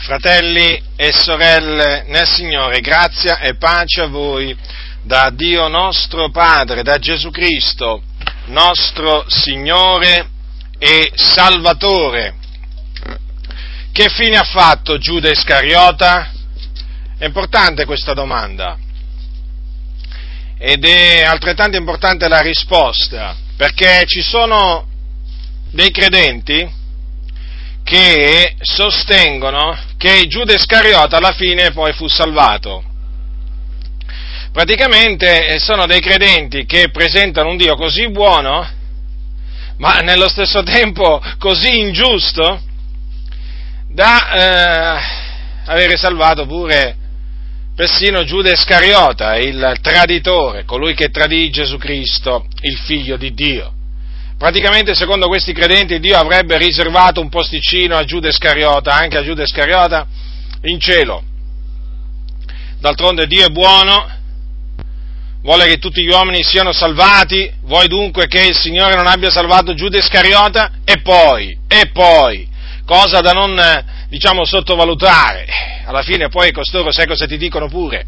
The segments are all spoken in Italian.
Fratelli e sorelle nel Signore, grazia e pace a voi da Dio nostro Padre, da Gesù Cristo, nostro Signore e Salvatore. Che fine ha fatto Giuda Iscariota? È importante questa domanda ed è altrettanto importante la risposta, perché ci sono dei credenti che sostengono che Giuda Iscariota alla fine poi fu salvato. Praticamente eh, sono dei credenti che presentano un Dio così buono, ma nello stesso tempo così ingiusto, da eh, avere salvato pure persino Giuda Iscariota, il traditore, colui che tradì Gesù Cristo, il figlio di Dio. Praticamente, secondo questi credenti, Dio avrebbe riservato un posticino a Giuda Iscariota, anche a Giuda Iscariota, in cielo. D'altronde Dio è buono, vuole che tutti gli uomini siano salvati, vuoi dunque che il Signore non abbia salvato Giuda Iscariota? E poi, e poi, cosa da non, diciamo, sottovalutare, alla fine poi costoro sai cosa ti dicono pure?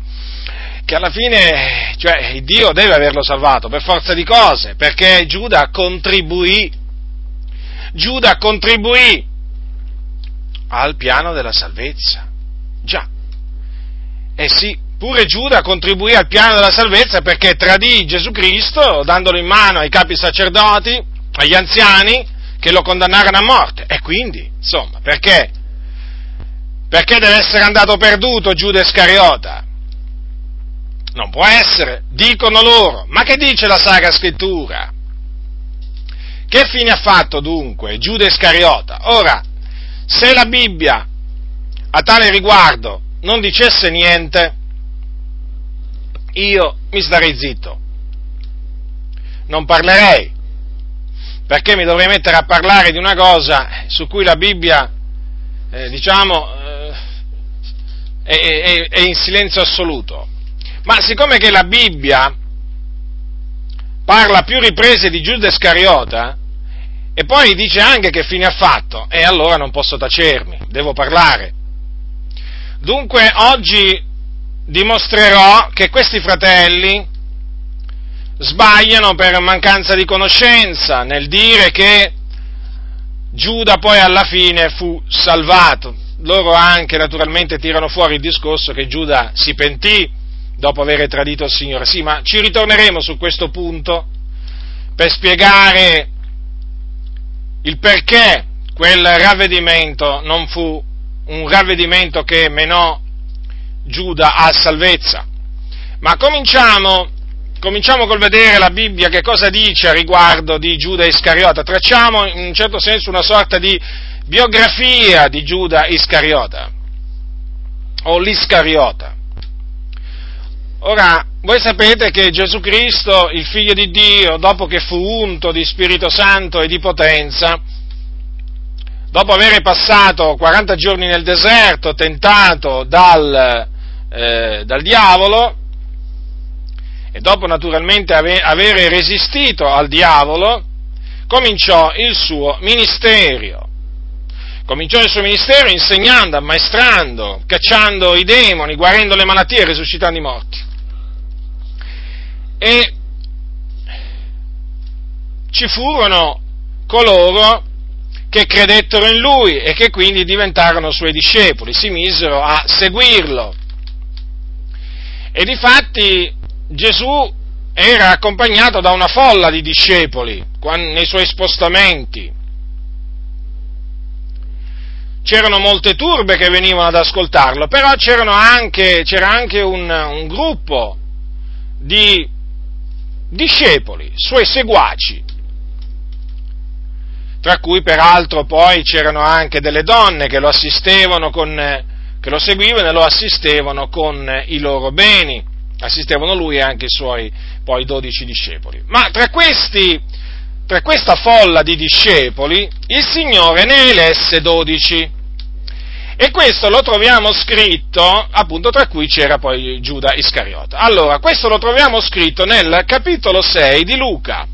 Che alla fine, cioè, Dio deve averlo salvato per forza di cose, perché Giuda contribuì, Giuda contribuì al piano della salvezza. Già. Eh sì, pure Giuda contribuì al piano della salvezza perché tradì Gesù Cristo dandolo in mano ai capi sacerdoti, agli anziani che lo condannarono a morte. E quindi, insomma, perché? Perché deve essere andato perduto Giuda Iscariota? Non può essere, dicono loro. Ma che dice la Sacra Scrittura? Che fine ha fatto dunque Giuda Iscariota? Ora, se la Bibbia a tale riguardo non dicesse niente, io mi starei zitto. Non parlerei, perché mi dovrei mettere a parlare di una cosa su cui la Bibbia, eh, diciamo, eh, è, è, è in silenzio assoluto. Ma siccome che la Bibbia parla più riprese di Giuda Iscariota, e poi dice anche che fine ha fatto, e allora non posso tacermi, devo parlare. Dunque oggi dimostrerò che questi fratelli sbagliano per mancanza di conoscenza nel dire che Giuda poi alla fine fu salvato. Loro anche naturalmente tirano fuori il discorso che Giuda si pentì dopo aver tradito il Signore. Sì, ma ci ritorneremo su questo punto per spiegare il perché quel ravvedimento non fu un ravvedimento che menò Giuda a salvezza. Ma cominciamo, cominciamo col vedere la Bibbia che cosa dice a riguardo di Giuda Iscariota. Tracciamo in un certo senso una sorta di biografia di Giuda Iscariota o l'Iscariota. Ora, voi sapete che Gesù Cristo, il figlio di Dio, dopo che fu unto di Spirito Santo e di potenza, dopo aver passato 40 giorni nel deserto, tentato dal, eh, dal diavolo, e dopo naturalmente aver, aver resistito al diavolo, cominciò il suo ministero. Cominciò il suo ministero insegnando, ammaestrando, cacciando i demoni, guarendo le malattie e risuscitando i morti e ci furono coloro che credettero in lui e che quindi diventarono suoi discepoli, si misero a seguirlo. E difatti Gesù era accompagnato da una folla di discepoli nei suoi spostamenti. C'erano molte turbe che venivano ad ascoltarlo, però anche, c'era anche un, un gruppo di discepoli, suoi seguaci, tra cui peraltro poi c'erano anche delle donne che lo assistevano con, che lo seguivano e lo assistevano con i loro beni, assistevano lui e anche i suoi poi dodici discepoli. Ma tra questi, tra questa folla di discepoli, il Signore ne elesse dodici. E questo lo troviamo scritto, appunto, tra cui c'era poi Giuda Iscariota. Allora, questo lo troviamo scritto nel capitolo 6 di Luca.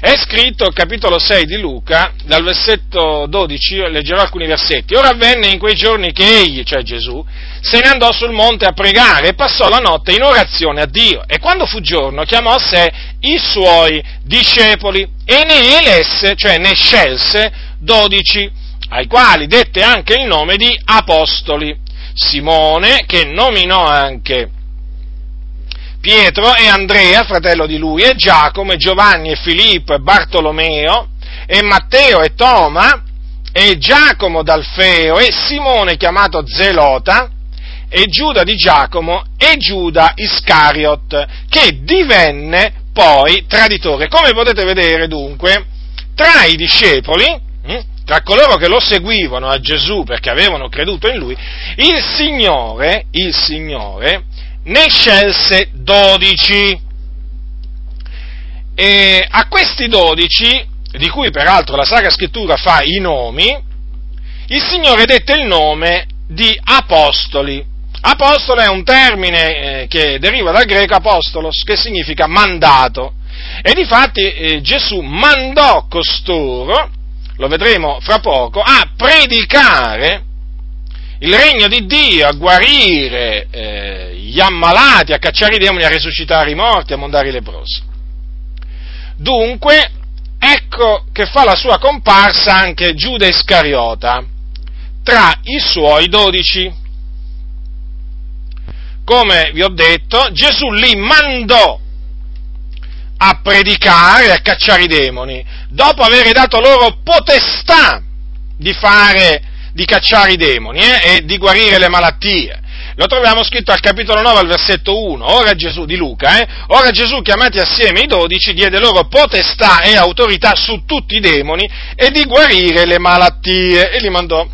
è scritto capitolo 6 di Luca, dal versetto 12, leggerò alcuni versetti. Ora avvenne in quei giorni che egli, cioè Gesù, se ne andò sul monte a pregare e passò la notte in orazione a Dio. E quando fu giorno chiamò a sé i suoi discepoli e ne elesse, cioè ne scelse, dodici, ai quali dette anche il nome di apostoli. Simone, che nominò anche Pietro e Andrea, fratello di lui, e Giacomo, e Giovanni, e Filippo, e Bartolomeo, e Matteo, e Toma, e Giacomo d'Alfeo, e Simone chiamato Zelota, e Giuda di Giacomo, e Giuda Iscariot, che divenne poi traditore. Come potete vedere dunque, tra i discepoli, tra coloro che lo seguivano a Gesù perché avevano creduto in lui, il Signore, il Signore ne scelse dodici. E a questi dodici, di cui peraltro la Sacra Scrittura fa i nomi, il Signore dette il nome di apostoli. Apostolo è un termine eh, che deriva dal greco apostolos, che significa mandato. E difatti eh, Gesù mandò costoro, lo vedremo fra poco, a predicare il regno di Dio, a guarire eh, gli ammalati, a cacciare i demoni, a risuscitare i morti, a mondare i leprosi. Dunque, ecco che fa la sua comparsa anche Giuda Iscariota tra i suoi dodici. Come vi ho detto, Gesù li mandò a predicare a cacciare i demoni, dopo aver dato loro potestà di fare di cacciare i demoni eh, e di guarire le malattie. Lo troviamo scritto al capitolo 9 al versetto 1, ora Gesù di Luca, eh, ora Gesù chiamati assieme i dodici diede loro potestà e autorità su tutti i demoni e di guarire le malattie e li mandò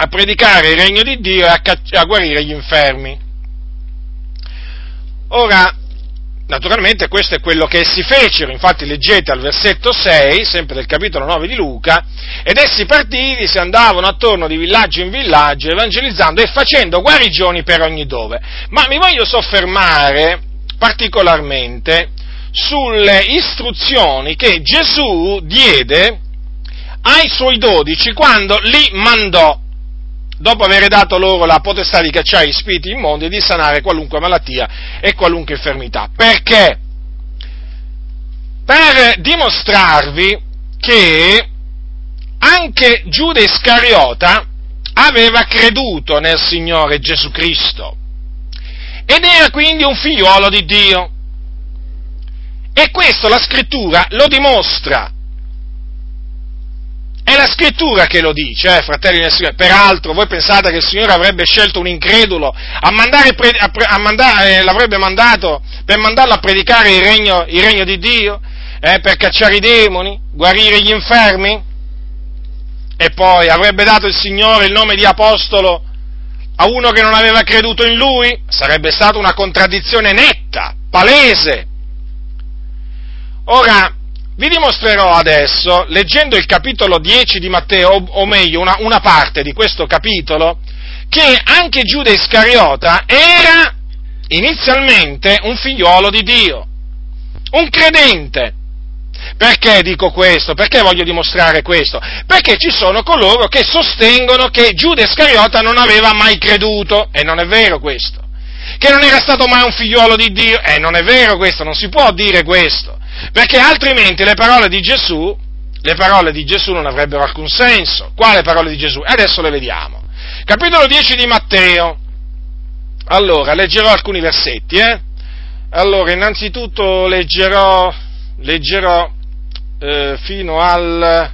a predicare il regno di Dio e a, cacci- a guarire gli infermi. Ora, Naturalmente questo è quello che essi fecero, infatti leggete al versetto 6, sempre del capitolo 9 di Luca, ed essi partiti si andavano attorno di villaggio in villaggio evangelizzando e facendo guarigioni per ogni dove. Ma mi voglio soffermare particolarmente sulle istruzioni che Gesù diede ai suoi dodici quando li mandò dopo aver dato loro la potestà di cacciare gli spiriti immondi e di sanare qualunque malattia e qualunque infermità. Perché? Per dimostrarvi che anche Giuda Iscariota aveva creduto nel Signore Gesù Cristo ed era quindi un figliuolo di Dio. E questo la scrittura lo dimostra la scrittura che lo dice, eh, fratelli del Signore. Peraltro, voi pensate che il Signore avrebbe scelto un incredulo a mandare, a, a mandare, eh, l'avrebbe mandato per mandarlo a predicare il regno, il regno di Dio, eh, per cacciare i demoni, guarire gli infermi? E poi avrebbe dato il Signore il nome di apostolo a uno che non aveva creduto in lui? Sarebbe stata una contraddizione netta, palese. Ora, vi dimostrerò adesso, leggendo il capitolo 10 di Matteo, o, meglio una, una parte di questo capitolo, che anche Giuda Iscariota era inizialmente un figliuolo di Dio, un credente. Perché dico questo? Perché voglio dimostrare questo? Perché ci sono coloro che sostengono che Giuda Iscariota non aveva mai creduto, e non è vero questo. Che non era stato mai un figliuolo di Dio, e non è vero questo, non si può dire questo perché altrimenti le parole di Gesù, le parole di Gesù non avrebbero alcun senso. Quale parole di Gesù? Adesso le vediamo. Capitolo 10 di Matteo. Allora, leggerò alcuni versetti, eh? Allora, innanzitutto leggerò, leggerò eh, fino al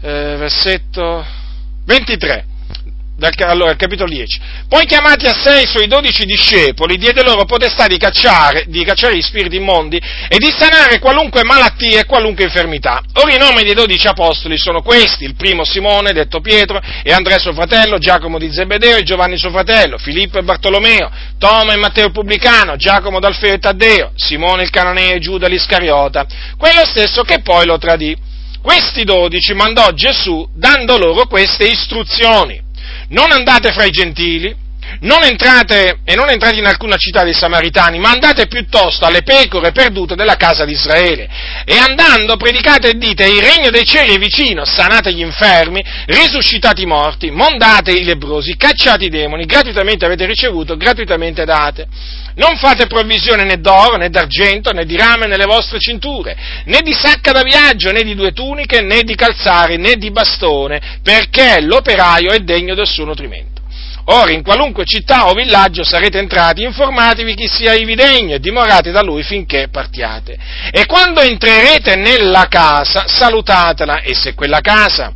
eh, versetto 23 allora, il capitolo 10. Poi chiamati a sé i suoi dodici discepoli, diede loro potestà di cacciare, di cacciare gli spiriti immondi e di sanare qualunque malattia e qualunque infermità. Ora i nomi dei dodici apostoli sono questi, il primo Simone, detto Pietro, e Andrea suo fratello, Giacomo di Zebedeo e Giovanni suo fratello, Filippo e Bartolomeo, Toma e Matteo pubblicano, Giacomo d'Alfeo e Taddeo, Simone il cananeo e Giuda l'Iscariota, quello stesso che poi lo tradì. Questi dodici mandò Gesù dando loro queste istruzioni non andate fra i gentili, non entrate, e non entrate in alcuna città dei Samaritani, ma andate piuttosto alle pecore perdute della casa di Israele. E andando predicate e dite, il regno dei cieli è vicino, sanate gli infermi, risuscitate i morti, mondate i lebrosi, cacciate i demoni, gratuitamente avete ricevuto, gratuitamente date. Non fate provvisione né d'oro, né d'argento, né di rame nelle vostre cinture, né di sacca da viaggio, né di due tuniche, né di calzari, né di bastone, perché l'operaio è degno del suo nutrimento. Ora, in qualunque città o villaggio sarete entrati, informatevi chi sia ivi degno e dimorate da lui finché partiate. E quando entrerete nella casa, salutatela, e se quella casa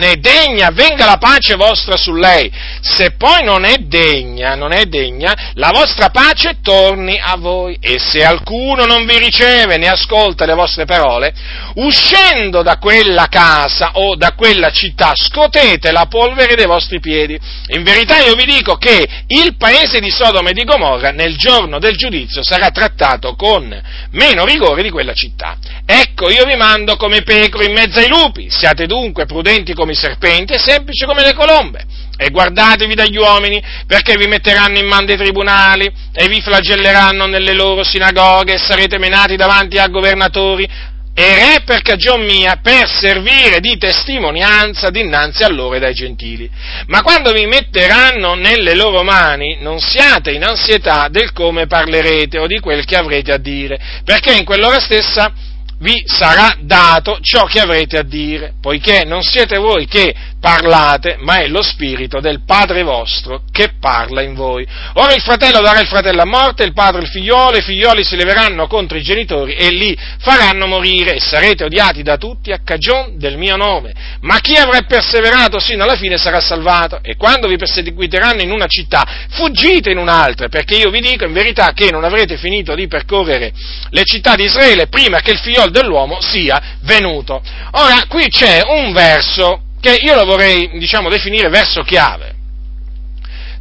ne è degna, venga la pace vostra su lei. Se poi non è degna, non è degna, la vostra pace torni a voi. E se alcuno non vi riceve né ascolta le vostre parole, uscendo da quella casa o da quella città, scotete la polvere dei vostri piedi. In verità io vi dico che il paese di Sodoma e di Gomorra nel giorno del giudizio sarà trattato con meno rigore di quella città. Ecco, io vi mando come pecore in mezzo ai lupi, siate dunque prudenti come i serpenti e semplici come le colombe. E guardatevi dagli uomini, perché vi metteranno in mano dei tribunali e vi flagelleranno nelle loro sinagoghe e sarete menati davanti a governatori e re per cagion mia, per servire di testimonianza dinanzi a loro e dai gentili. Ma quando vi metteranno nelle loro mani, non siate in ansietà del come parlerete o di quel che avrete a dire, perché in quell'ora stessa vi sarà dato ciò che avrete a dire, poiché non siete voi che parlate, ma è lo Spirito del Padre vostro che parla in voi. Ora il fratello darà il fratello a morte, il padre il figliolo, i figlioli si leveranno contro i genitori e li faranno morire e sarete odiati da tutti a cagion del mio nome. Ma chi avrà perseverato sino alla fine sarà salvato e quando vi perseguiteranno in una città, fuggite in un'altra, perché io vi dico in verità che non avrete finito di percorrere le città di Israele prima che il figliolo dell'uomo sia venuto. Ora qui c'è un verso che io lo vorrei, diciamo, definire verso chiave,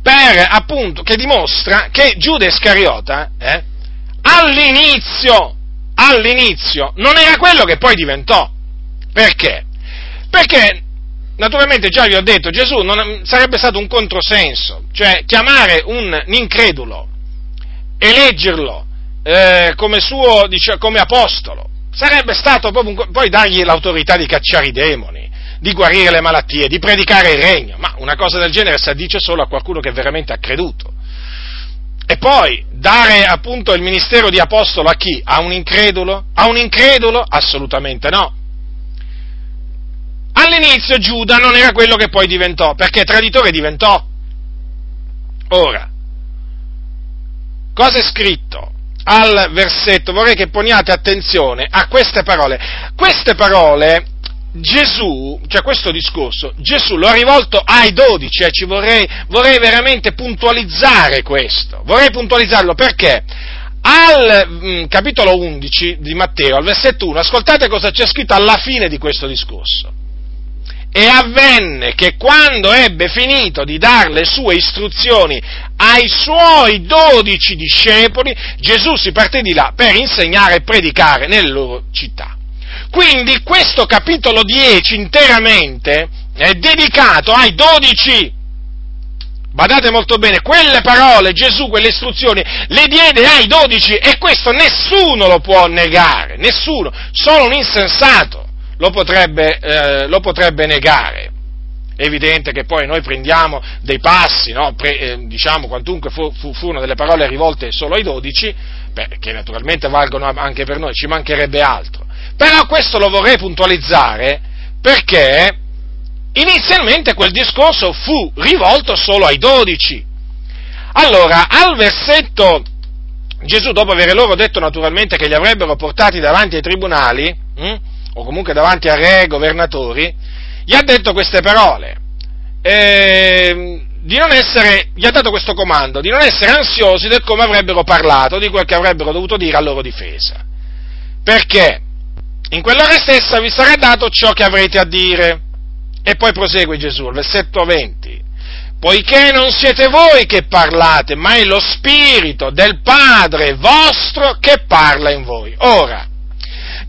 per appunto, che dimostra che Giuda Iscariota, eh, all'inizio, all'inizio, non era quello che poi diventò. Perché? Perché, naturalmente già vi ho detto, Gesù non, sarebbe stato un controsenso, cioè chiamare un incredulo, eleggerlo eh, come suo, dice, come apostolo, sarebbe stato proprio un, poi dargli l'autorità di cacciare i demoni di guarire le malattie, di predicare il regno, ma una cosa del genere si addice solo a qualcuno che veramente ha creduto. E poi dare appunto il ministero di apostolo a chi? A un incredulo? A un incredulo? Assolutamente no. All'inizio Giuda non era quello che poi diventò, perché traditore diventò. Ora, cosa è scritto al versetto? Vorrei che poniate attenzione a queste parole. Queste parole Gesù, cioè questo discorso, Gesù lo ha rivolto ai dodici, eh, ci vorrei, vorrei veramente puntualizzare questo, vorrei puntualizzarlo perché al mh, mm, capitolo 11 di Matteo, al versetto 1, ascoltate cosa c'è scritto alla fine di questo discorso. E avvenne che quando ebbe finito di dare le sue istruzioni ai suoi dodici discepoli, Gesù si partì di là per insegnare e predicare nelle loro città. Quindi questo capitolo 10 interamente è dedicato ai dodici. Badate molto bene, quelle parole Gesù, quelle istruzioni, le diede ai dodici e questo nessuno lo può negare, nessuno, solo un insensato lo potrebbe, eh, lo potrebbe negare. È evidente che poi noi prendiamo dei passi, no? Pre, eh, diciamo, quantunque fu, fu, furono delle parole rivolte solo ai dodici, che naturalmente valgono anche per noi, ci mancherebbe altro. Però questo lo vorrei puntualizzare perché inizialmente quel discorso fu rivolto solo ai dodici. Allora, al versetto, Gesù, dopo aver loro detto naturalmente che li avrebbero portati davanti ai tribunali, hm, o comunque davanti a re e governatori, gli ha detto queste parole. Eh, essere, gli ha dato questo comando, di non essere ansiosi del come avrebbero parlato, di quel che avrebbero dovuto dire a loro difesa. Perché? in quell'ora stessa vi sarà dato ciò che avrete a dire. E poi prosegue Gesù, al versetto 20. Poiché non siete voi che parlate, ma è lo Spirito del Padre vostro che parla in voi. Ora,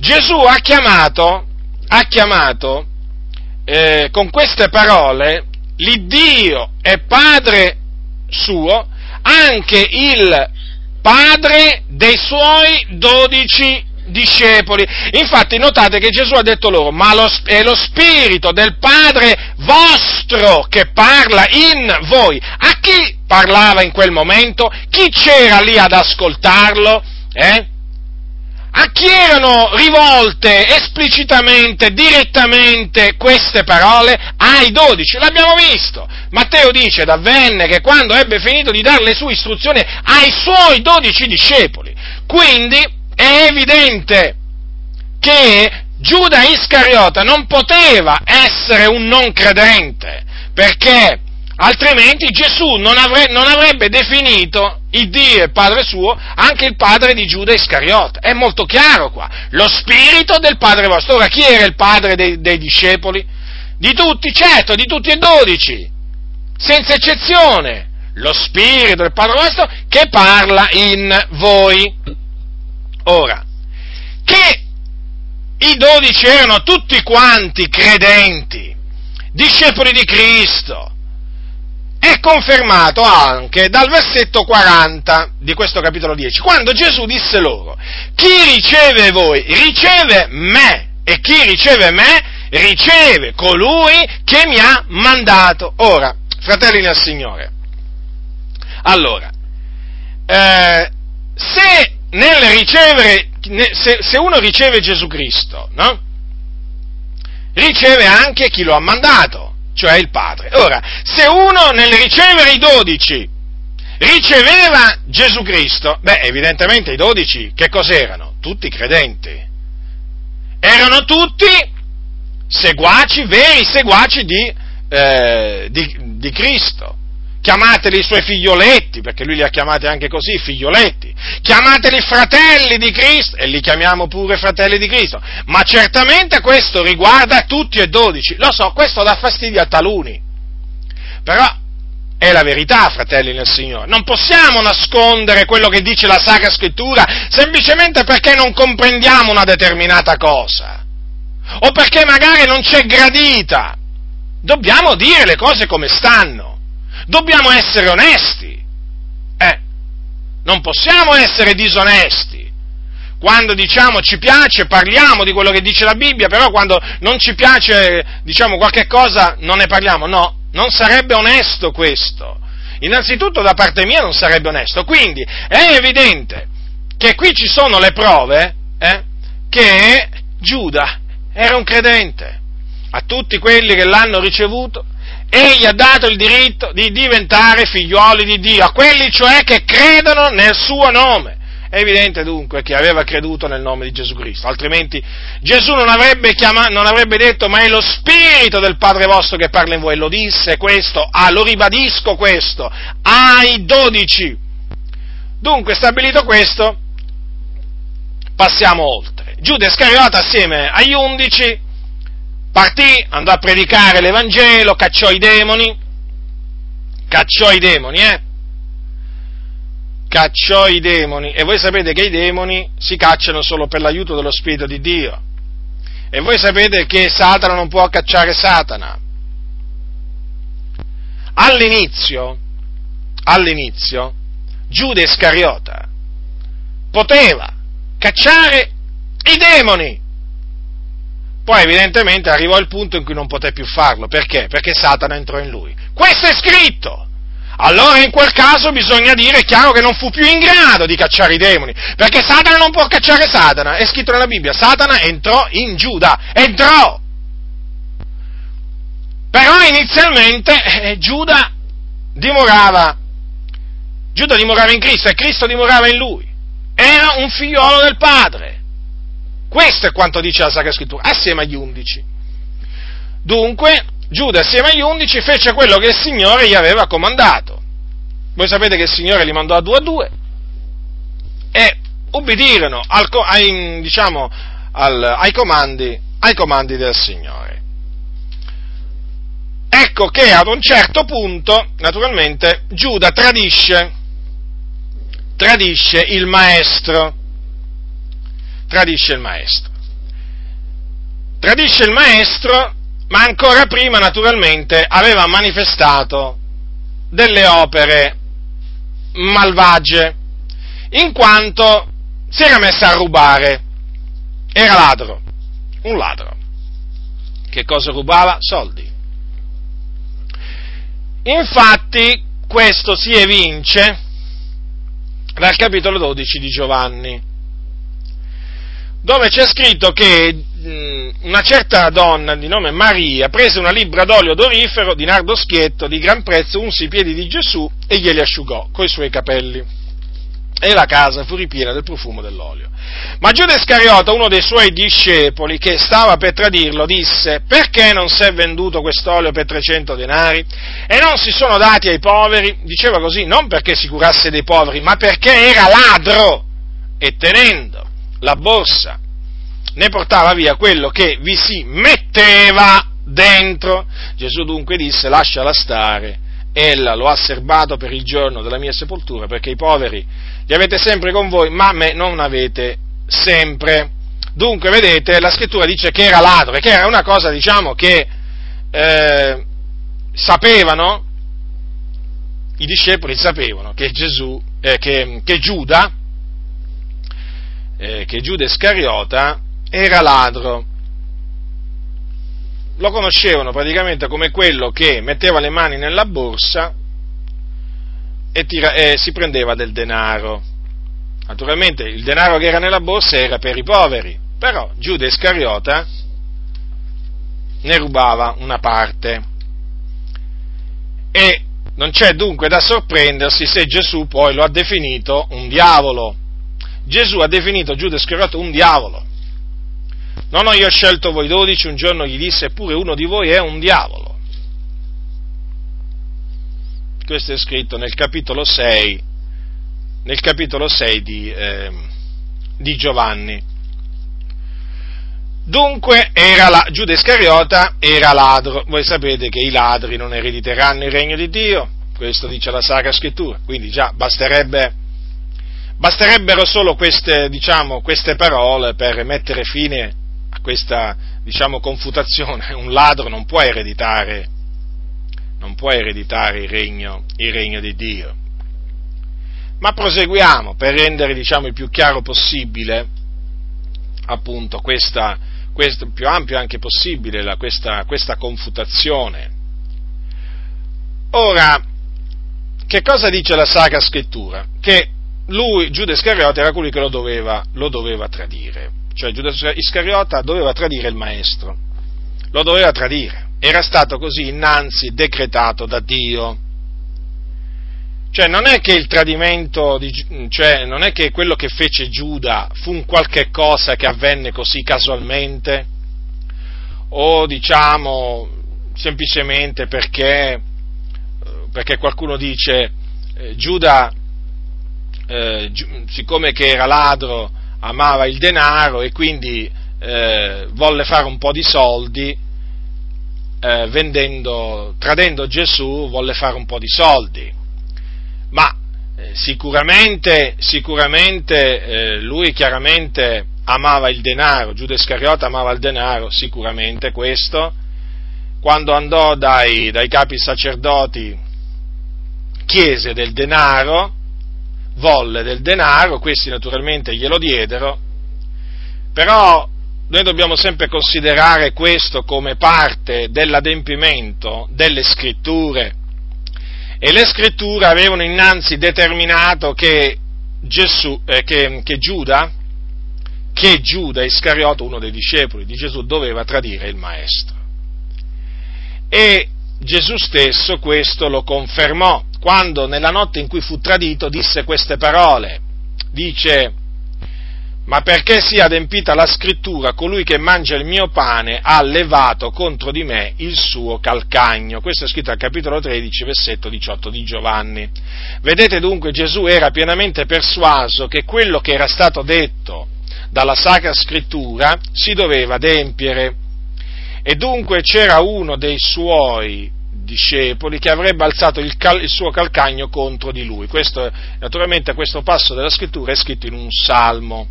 Gesù ha chiamato, ha chiamato eh, con queste parole l'Iddio e Padre suo anche il padre dei suoi dodici discepoli. Infatti notate che Gesù ha detto loro, ma lo, è lo Spirito del Padre vostro che parla in voi. A chi parlava in quel momento? Chi c'era lì ad ascoltarlo? Eh? A chi erano rivolte esplicitamente, direttamente queste parole? Ai dodici, l'abbiamo visto. Matteo dice, avvenne che quando ebbe finito di dare le sue istruzioni ai suoi dodici discepoli. Quindi è evidente che Giuda Iscariota non poteva essere un non credente, perché altrimenti Gesù non, avrebbe, non avrebbe definito il Dio e Padre suo anche il padre di Giuda Iscariota. È molto chiaro qua. Lo spirito del Padre vostro. Ora, chi era il padre dei, dei discepoli? Di tutti, certo, di tutti e dodici, senza eccezione. Lo spirito del Padre vostro che parla in voi. Ora, che i dodici erano tutti quanti credenti, discepoli di Cristo, è confermato anche dal versetto 40 di questo capitolo 10, quando Gesù disse loro, chi riceve voi, riceve me, e chi riceve me, riceve colui che mi ha mandato. Ora, fratelli nel Signore, allora, eh, se nel ricevere, se, se uno riceve Gesù Cristo, no? Riceve anche chi lo ha mandato, cioè il Padre. Ora, se uno nel ricevere i dodici riceveva Gesù Cristo, beh, evidentemente i dodici che cos'erano? Tutti credenti. Erano tutti seguaci, veri seguaci di, eh, di, di Cristo chiamateli i suoi figlioletti, perché lui li ha chiamati anche così, figlioletti, chiamateli fratelli di Cristo, e li chiamiamo pure fratelli di Cristo, ma certamente questo riguarda tutti e dodici, lo so, questo dà fastidio a taluni, però è la verità, fratelli nel Signore, non possiamo nascondere quello che dice la Sacra Scrittura semplicemente perché non comprendiamo una determinata cosa, o perché magari non c'è gradita, dobbiamo dire le cose come stanno dobbiamo essere onesti. Eh, non possiamo essere disonesti. Quando diciamo ci piace, parliamo di quello che dice la Bibbia, però quando non ci piace, diciamo qualche cosa, non ne parliamo. No, non sarebbe onesto questo. Innanzitutto da parte mia non sarebbe onesto. Quindi è evidente che qui ci sono le prove eh, che Giuda era un credente. A tutti quelli che l'hanno ricevuto egli ha dato il diritto di diventare figlioli di Dio, a quelli cioè che credono nel suo nome. È evidente dunque che aveva creduto nel nome di Gesù Cristo, altrimenti Gesù non avrebbe, chiamato, non avrebbe detto ma è lo Spirito del Padre vostro che parla in voi, lo disse questo, ah, lo ribadisco questo, ai dodici. Dunque, stabilito questo, passiamo oltre. Giuda Iscariota assieme agli undici partì, andò a predicare l'Evangelo, cacciò i demoni, cacciò i demoni, eh? Cacciò i demoni, e voi sapete che i demoni si cacciano solo per l'aiuto dello Spirito di Dio. E voi sapete che Satana non può cacciare Satana. All'inizio, all'inizio, Giuda Iscariota poteva cacciare i demoni, poi evidentemente arrivò il punto in cui non poté più farlo. Perché? Perché Satana entrò in lui. Questo è scritto! Allora in quel caso bisogna dire, chiaro che non fu più in grado di cacciare i demoni, perché Satana non può cacciare Satana, è scritto nella Bibbia, Satana entrò in Giuda, entrò! Però inizialmente eh, Giuda dimorava, Giuda dimorava in Cristo e Cristo dimorava in lui, era un figliolo del Padre. Questo è quanto dice la Sacra Scrittura, assieme agli undici. Dunque, Giuda assieme agli undici fece quello che il Signore gli aveva comandato. Voi sapete che il Signore li mandò a due a due e ubbidirono al, ai, diciamo, al, ai, comandi, ai comandi del Signore. Ecco che ad un certo punto, naturalmente, Giuda tradisce, tradisce il maestro tradisce il maestro. Tradisce il maestro, ma ancora prima naturalmente aveva manifestato delle opere malvagie, in quanto si era messa a rubare, era ladro, un ladro. Che cosa rubava? Soldi. Infatti, questo si evince dal capitolo 12 di Giovanni, dove c'è scritto che una certa donna di nome Maria prese una libbra d'olio dorifero di nardo schietto di gran prezzo, unse i piedi di Gesù e glieli asciugò coi suoi capelli. E la casa fu ripiena del profumo dell'olio. Ma Giuda Iscariota, uno dei suoi discepoli che stava per tradirlo, disse, perché non si è venduto quest'olio per 300 denari e non si sono dati ai poveri? Diceva così, non perché si curasse dei poveri, ma perché era ladro e tenendo la borsa ne portava via quello che vi si metteva dentro. Gesù dunque disse lasciala stare, ella lo ha serbato per il giorno della mia sepoltura, perché i poveri li avete sempre con voi, ma me non avete sempre. Dunque, vedete, la scrittura dice che era ladro, che era una cosa, diciamo, che eh, sapevano, i discepoli sapevano che Gesù, eh, che, che Giuda, eh, che Giuda Iscariota era ladro. Lo conoscevano praticamente come quello che metteva le mani nella borsa e, tira, e si prendeva del denaro. Naturalmente il denaro che era nella borsa era per i poveri, però Giuda Iscariota ne rubava una parte. E non c'è dunque da sorprendersi se Gesù poi lo ha definito un diavolo. Gesù ha definito Giuda Iscariota un diavolo. Non ho io scelto voi dodici, un giorno gli disse, eppure uno di voi è un diavolo. Questo è scritto nel capitolo 6, nel capitolo 6 di, eh, di Giovanni. Dunque era la, Giuda Iscariota era ladro, voi sapete che i ladri non erediteranno il regno di Dio, questo dice la Sacra Scrittura, quindi già basterebbe, basterebbero solo queste, diciamo, queste parole per mettere fine questa diciamo, confutazione, un ladro non può ereditare, non può ereditare il, regno, il regno di Dio. Ma proseguiamo per rendere diciamo, il più chiaro possibile appunto questa, questo, più ampio anche possibile la, questa, questa confutazione. Ora, che cosa dice la Sacra Scrittura? Che lui, Giuda Iscariota, era colui che lo doveva, lo doveva tradire. Cioè Giuda Iscariota, doveva tradire il maestro, lo doveva tradire, era stato così innanzi decretato da Dio. Cioè non è che il tradimento, di, cioè non è che quello che fece Giuda fu un qualche cosa che avvenne così casualmente, o diciamo semplicemente perché, perché qualcuno dice eh, Giuda, eh, siccome che era ladro, amava il denaro e quindi eh, volle fare un po' di soldi eh, vendendo, tradendo Gesù, volle fare un po' di soldi. Ma eh, sicuramente, sicuramente eh, lui chiaramente amava il denaro, Giuda Iscariota amava il denaro, sicuramente questo. Quando andò dai, dai capi sacerdoti chiese del denaro, volle del denaro, questi naturalmente glielo diedero, però noi dobbiamo sempre considerare questo come parte dell'adempimento delle scritture e le scritture avevano innanzi determinato che, Gesù, eh, che, che Giuda, che Giuda Iscariota, uno dei discepoli di Gesù, doveva tradire il Maestro. E Gesù stesso questo lo confermò quando nella notte in cui fu tradito disse queste parole. Dice, ma perché sia adempita la scrittura, colui che mangia il mio pane ha levato contro di me il suo calcagno. Questo è scritto al capitolo 13, versetto 18 di Giovanni. Vedete dunque Gesù era pienamente persuaso che quello che era stato detto dalla Sacra Scrittura si doveva adempiere. E dunque c'era uno dei suoi discepoli che avrebbe alzato il, cal- il, suo calcagno contro di lui. Questo, naturalmente questo passo della scrittura è scritto in un salmo.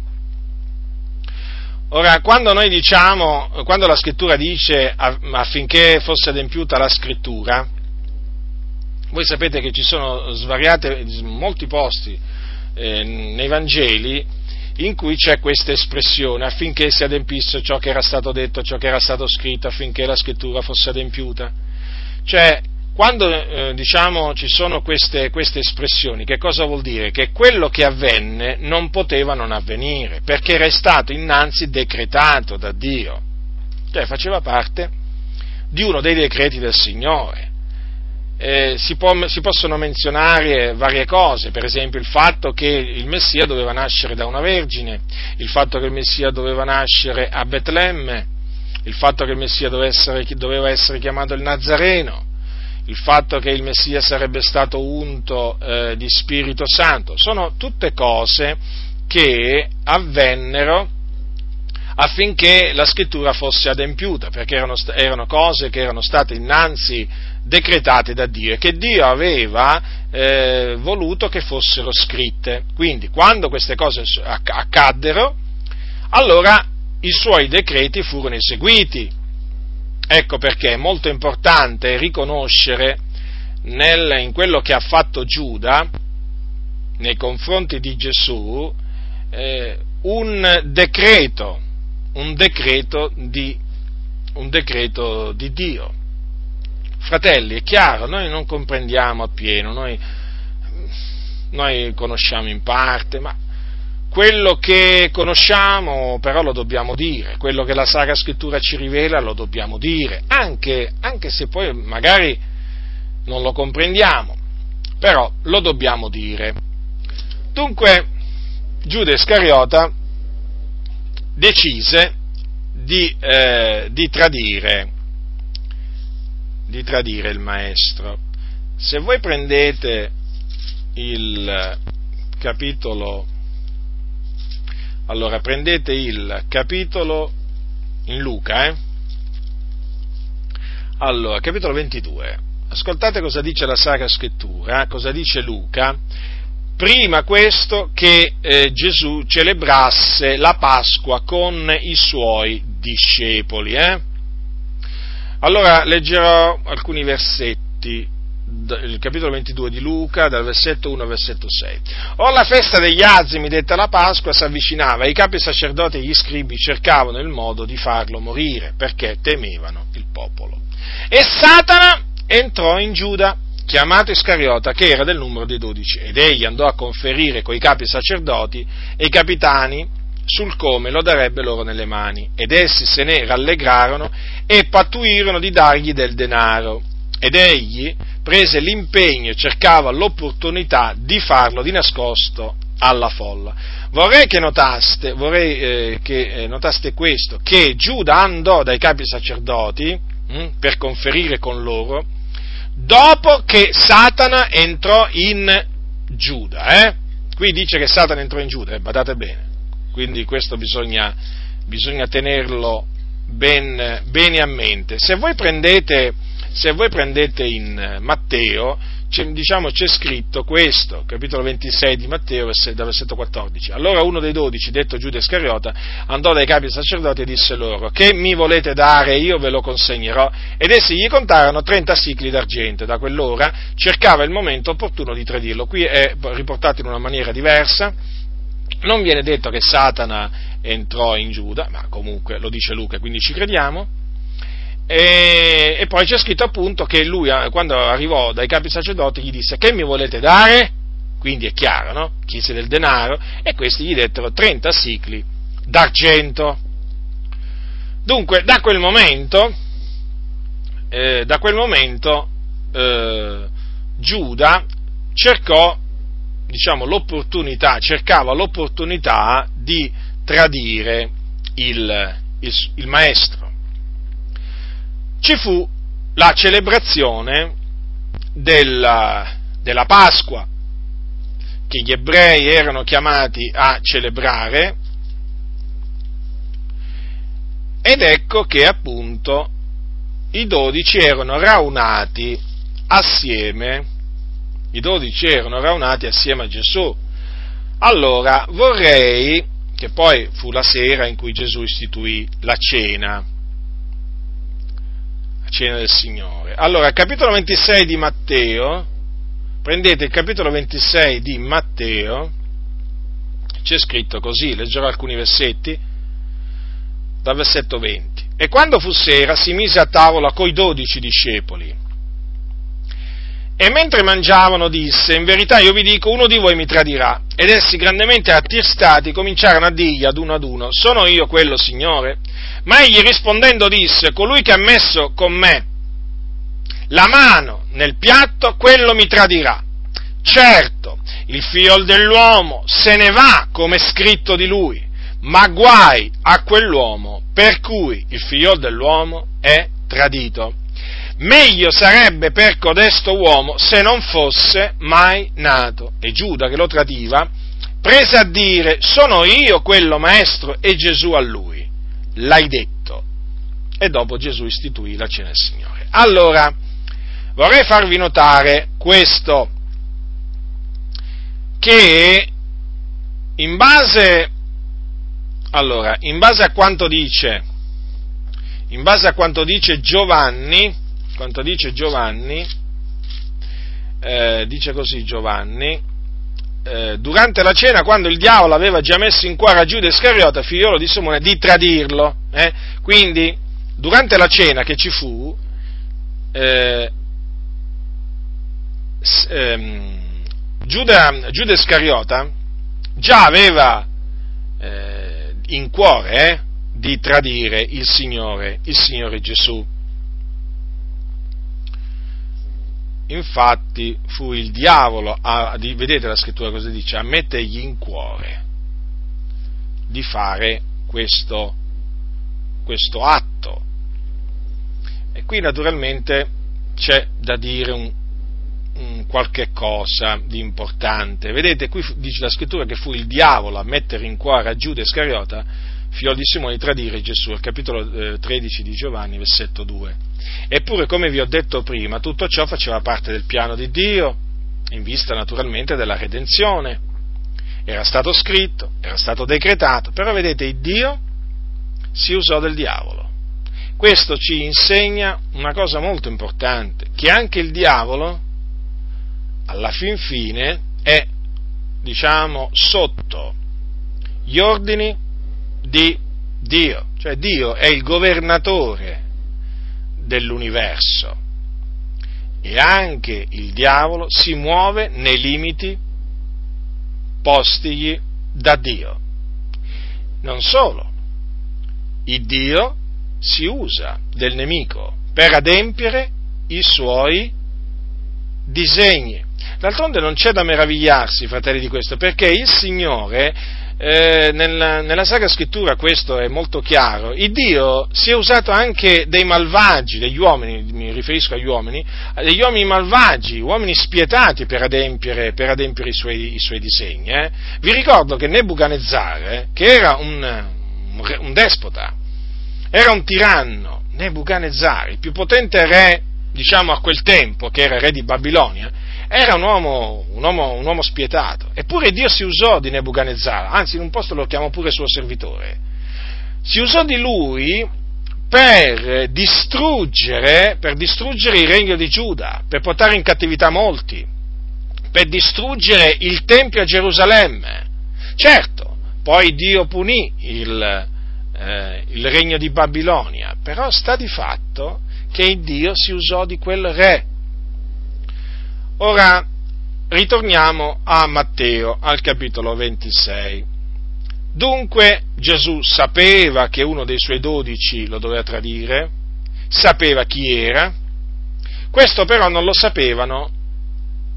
Ora, quando noi diciamo, quando la scrittura dice affinché fosse adempiuta la scrittura, voi sapete che ci sono svariate, molti posti eh, nei Vangeli in cui c'è questa espressione affinché si adempisse ciò che era stato detto, ciò che era stato scritto, affinché la scrittura fosse adempiuta. Cioè, quando eh, diciamo ci sono queste, queste, espressioni, che cosa vuol dire? Che quello che avvenne non poteva non avvenire, perché era stato innanzi decretato da Dio, cioè faceva parte di uno dei decreti del Signore. Eh, si, può, si, possono menzionare varie cose, per esempio il fatto che il Messia doveva nascere da una vergine, il fatto che il Messia doveva nascere a Betlemme, il fatto che il Messia essere, doveva essere chiamato il Nazareno, il fatto che il Messia sarebbe stato unto eh, di Spirito Santo, sono tutte cose che avvennero affinché la scrittura fosse adempiuta, perché erano, erano cose che erano state innanzi decretate da Dio e che Dio aveva eh, voluto che fossero scritte. Quindi, quando queste cose accaddero, allora i suoi decreti furono eseguiti Ecco perché è molto importante riconoscere nel, in quello che ha fatto Giuda nei confronti di Gesù eh, un decreto, un decreto, di, un decreto di Dio. Fratelli, è chiaro, noi non comprendiamo appieno, noi, noi conosciamo in parte, ma quello che conosciamo però lo dobbiamo dire, quello che la Sacra Scrittura ci rivela lo dobbiamo dire, anche, anche se poi magari non lo comprendiamo, però lo dobbiamo dire. Dunque Giuda Iscariota decise di, eh, di, tradire, di tradire il maestro. Se voi prendete il capitolo allora, prendete il capitolo in Luca, eh? Allora, capitolo 22. Ascoltate cosa dice la Sacra Scrittura, cosa dice Luca. Prima questo che eh, Gesù celebrasse la Pasqua con i suoi discepoli. Eh? Allora leggerò alcuni versetti il capitolo 22 di Luca, dal versetto 1 al versetto 6. Or la festa degli azimi, detta la Pasqua, si avvicinava i capi sacerdoti e gli scribi cercavano il modo di farlo morire, perché temevano il popolo. E Satana entrò in Giuda, chiamato Iscariota, che era del numero dei dodici, ed egli andò a conferire coi capi sacerdoti e i capitani sul come lo darebbe loro nelle mani, ed essi se ne rallegrarono e pattuirono di dargli del denaro. Ed egli, prese l'impegno e cercava l'opportunità di farlo di nascosto alla folla. Vorrei che notaste, vorrei, eh, che, eh, notaste questo, che Giuda andò dai capi sacerdoti hm, per conferire con loro dopo che Satana entrò in Giuda. Eh? Qui dice che Satana entrò in Giuda, eh, badate bene, quindi questo bisogna, bisogna tenerlo ben, bene a mente. Se voi prendete se voi prendete in eh, Matteo, c'è, diciamo, c'è scritto questo, capitolo 26 di Matteo, dal versetto 14. Allora uno dei dodici, detto Giuda Iscariota, andò dai capi sacerdoti e disse loro, che mi volete dare, io ve lo consegnerò. Ed essi gli contarono 30 sicli d'argento, da quell'ora cercava il momento opportuno di tradirlo. Qui è riportato in una maniera diversa, non viene detto che Satana entrò in Giuda, ma comunque lo dice Luca, quindi ci crediamo, e, e, poi c'è scritto appunto che lui, eh, quando arrivò dai capi sacerdoti, gli disse: Che mi volete dare? Quindi è chiaro, no? Chiese del denaro e questi gli dettero 30 sicli d'argento. Dunque, da quel momento, eh, da quel momento eh, Giuda cercò, diciamo, l'opportunità, cercava l'opportunità di tradire il, il, il maestro ci fu la celebrazione della, della Pasqua, che gli ebrei erano chiamati a celebrare, ed ecco che appunto i dodici erano raunati assieme, i dodici erano raunati assieme a Gesù. Allora vorrei, che poi fu la sera in cui Gesù istituì la cena, cena del Signore. Allora, capitolo 26 di Matteo, prendete il capitolo 26 di Matteo, c'è scritto così, leggerò alcuni versetti, dal versetto 20. E quando fu sera si mise a tavola coi dodici discepoli. E mentre mangiavano disse, in verità io vi dico, uno di voi mi tradirà. Ed essi grandemente attirstati cominciarono a dirgli ad uno ad uno, sono io quello, Signore? Ma egli rispondendo disse, colui che ha messo con me la mano nel piatto, quello mi tradirà. Certo, il figlio dell'uomo se ne va come è scritto di lui, ma guai a quell'uomo per cui il figlio dell'uomo è tradito. Meglio sarebbe per codesto uomo se non fosse mai nato. E Giuda, che lo tradiva, prese a dire, sono io quello maestro, e Gesù a lui, l'hai detto. E dopo Gesù istituì la cena del Signore. Allora, vorrei farvi notare questo, che in base, allora, in base a quanto dice, in base a quanto dice Giovanni, quanto dice Giovanni, eh, dice così Giovanni, eh, durante la cena, quando il diavolo aveva già messo in cuore a Giuda Iscariota, figliolo di Simone, di tradirlo, eh, quindi durante la cena che ci fu, eh, ehm, Giuda, Giuda Iscariota già aveva eh, in cuore eh, di tradire il Signore, il Signore Gesù. Infatti fu il diavolo, a, vedete la scrittura cosa dice, a mettergli in cuore di fare questo, questo atto. E qui naturalmente c'è da dire un, qualche cosa di importante. Vedete, qui dice la scrittura che fu il diavolo a mettere in cuore a Giuda Iscariota, figlio di Simone, di tradire Gesù, al capitolo 13 eh, di Giovanni, versetto 2. Eppure, come vi ho detto prima, tutto ciò faceva parte del piano di Dio, in vista naturalmente della redenzione. Era stato scritto, era stato decretato, però vedete, il Dio si usò del diavolo. Questo ci insegna una cosa molto importante, che anche il diavolo alla fin fine è, diciamo, sotto gli ordini di Dio, cioè Dio è il governatore dell'universo e anche il diavolo si muove nei limiti postigli da Dio. Non solo, il Dio si usa del nemico per adempiere i suoi disegni. D'altronde non c'è da meravigliarsi, fratelli, di questo, perché il Signore, eh, nella, nella Sacra Scrittura questo è molto chiaro, il Dio si è usato anche dei malvagi, degli uomini, mi riferisco agli uomini, degli uomini malvagi, uomini spietati per adempiere, per adempiere i, suoi, i, suoi, disegni. Eh. Vi ricordo che Nebuchadnezzar, che era un, un despota, era un tiranno, Nebuchadnezzar, il più potente re diciamo a quel tempo, che era re di Babilonia, era un uomo, un uomo, un uomo spietato. Eppure Dio si usò di Nebuchadnezzar, anzi in un posto lo chiamò pure suo servitore. Si usò di lui per distruggere, per distruggere il regno di Giuda, per portare in cattività molti, per distruggere il Tempio a Gerusalemme. Certo, poi Dio punì il, eh, il regno di Babilonia, però sta di fatto che Dio si usò di quel re. Ora ritorniamo a Matteo al capitolo 26. Dunque Gesù sapeva che uno dei suoi dodici lo doveva tradire, sapeva chi era, questo però non lo sapevano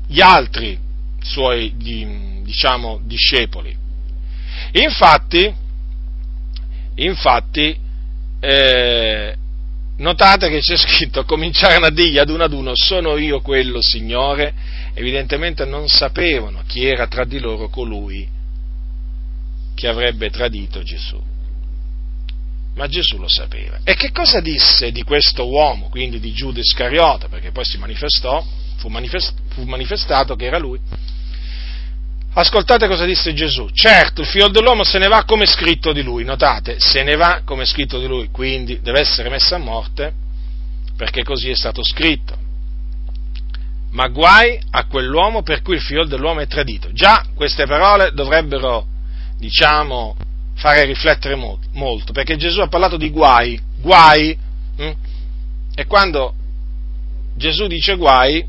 gli altri suoi, diciamo, discepoli. Infatti, infatti eh, notate che c'è scritto, cominciarono a dirgli ad uno ad uno, sono io quello, Signore? Evidentemente non sapevano chi era tra di loro colui che avrebbe tradito Gesù. Ma Gesù lo sapeva. E che cosa disse di questo uomo, quindi di Giuda Iscariota, perché poi si manifestò, fu, manifest, fu manifestato che era lui? Ascoltate cosa disse Gesù. Certo, il figlio dell'uomo se ne va come scritto di lui, notate, se ne va come scritto di lui, quindi deve essere messo a morte perché così è stato scritto. ma guai a quell'uomo per cui il figlio dell'uomo è tradito. Già queste parole dovrebbero, diciamo, fare riflettere molto, perché Gesù ha parlato di guai, guai, hm? e quando Gesù dice guai,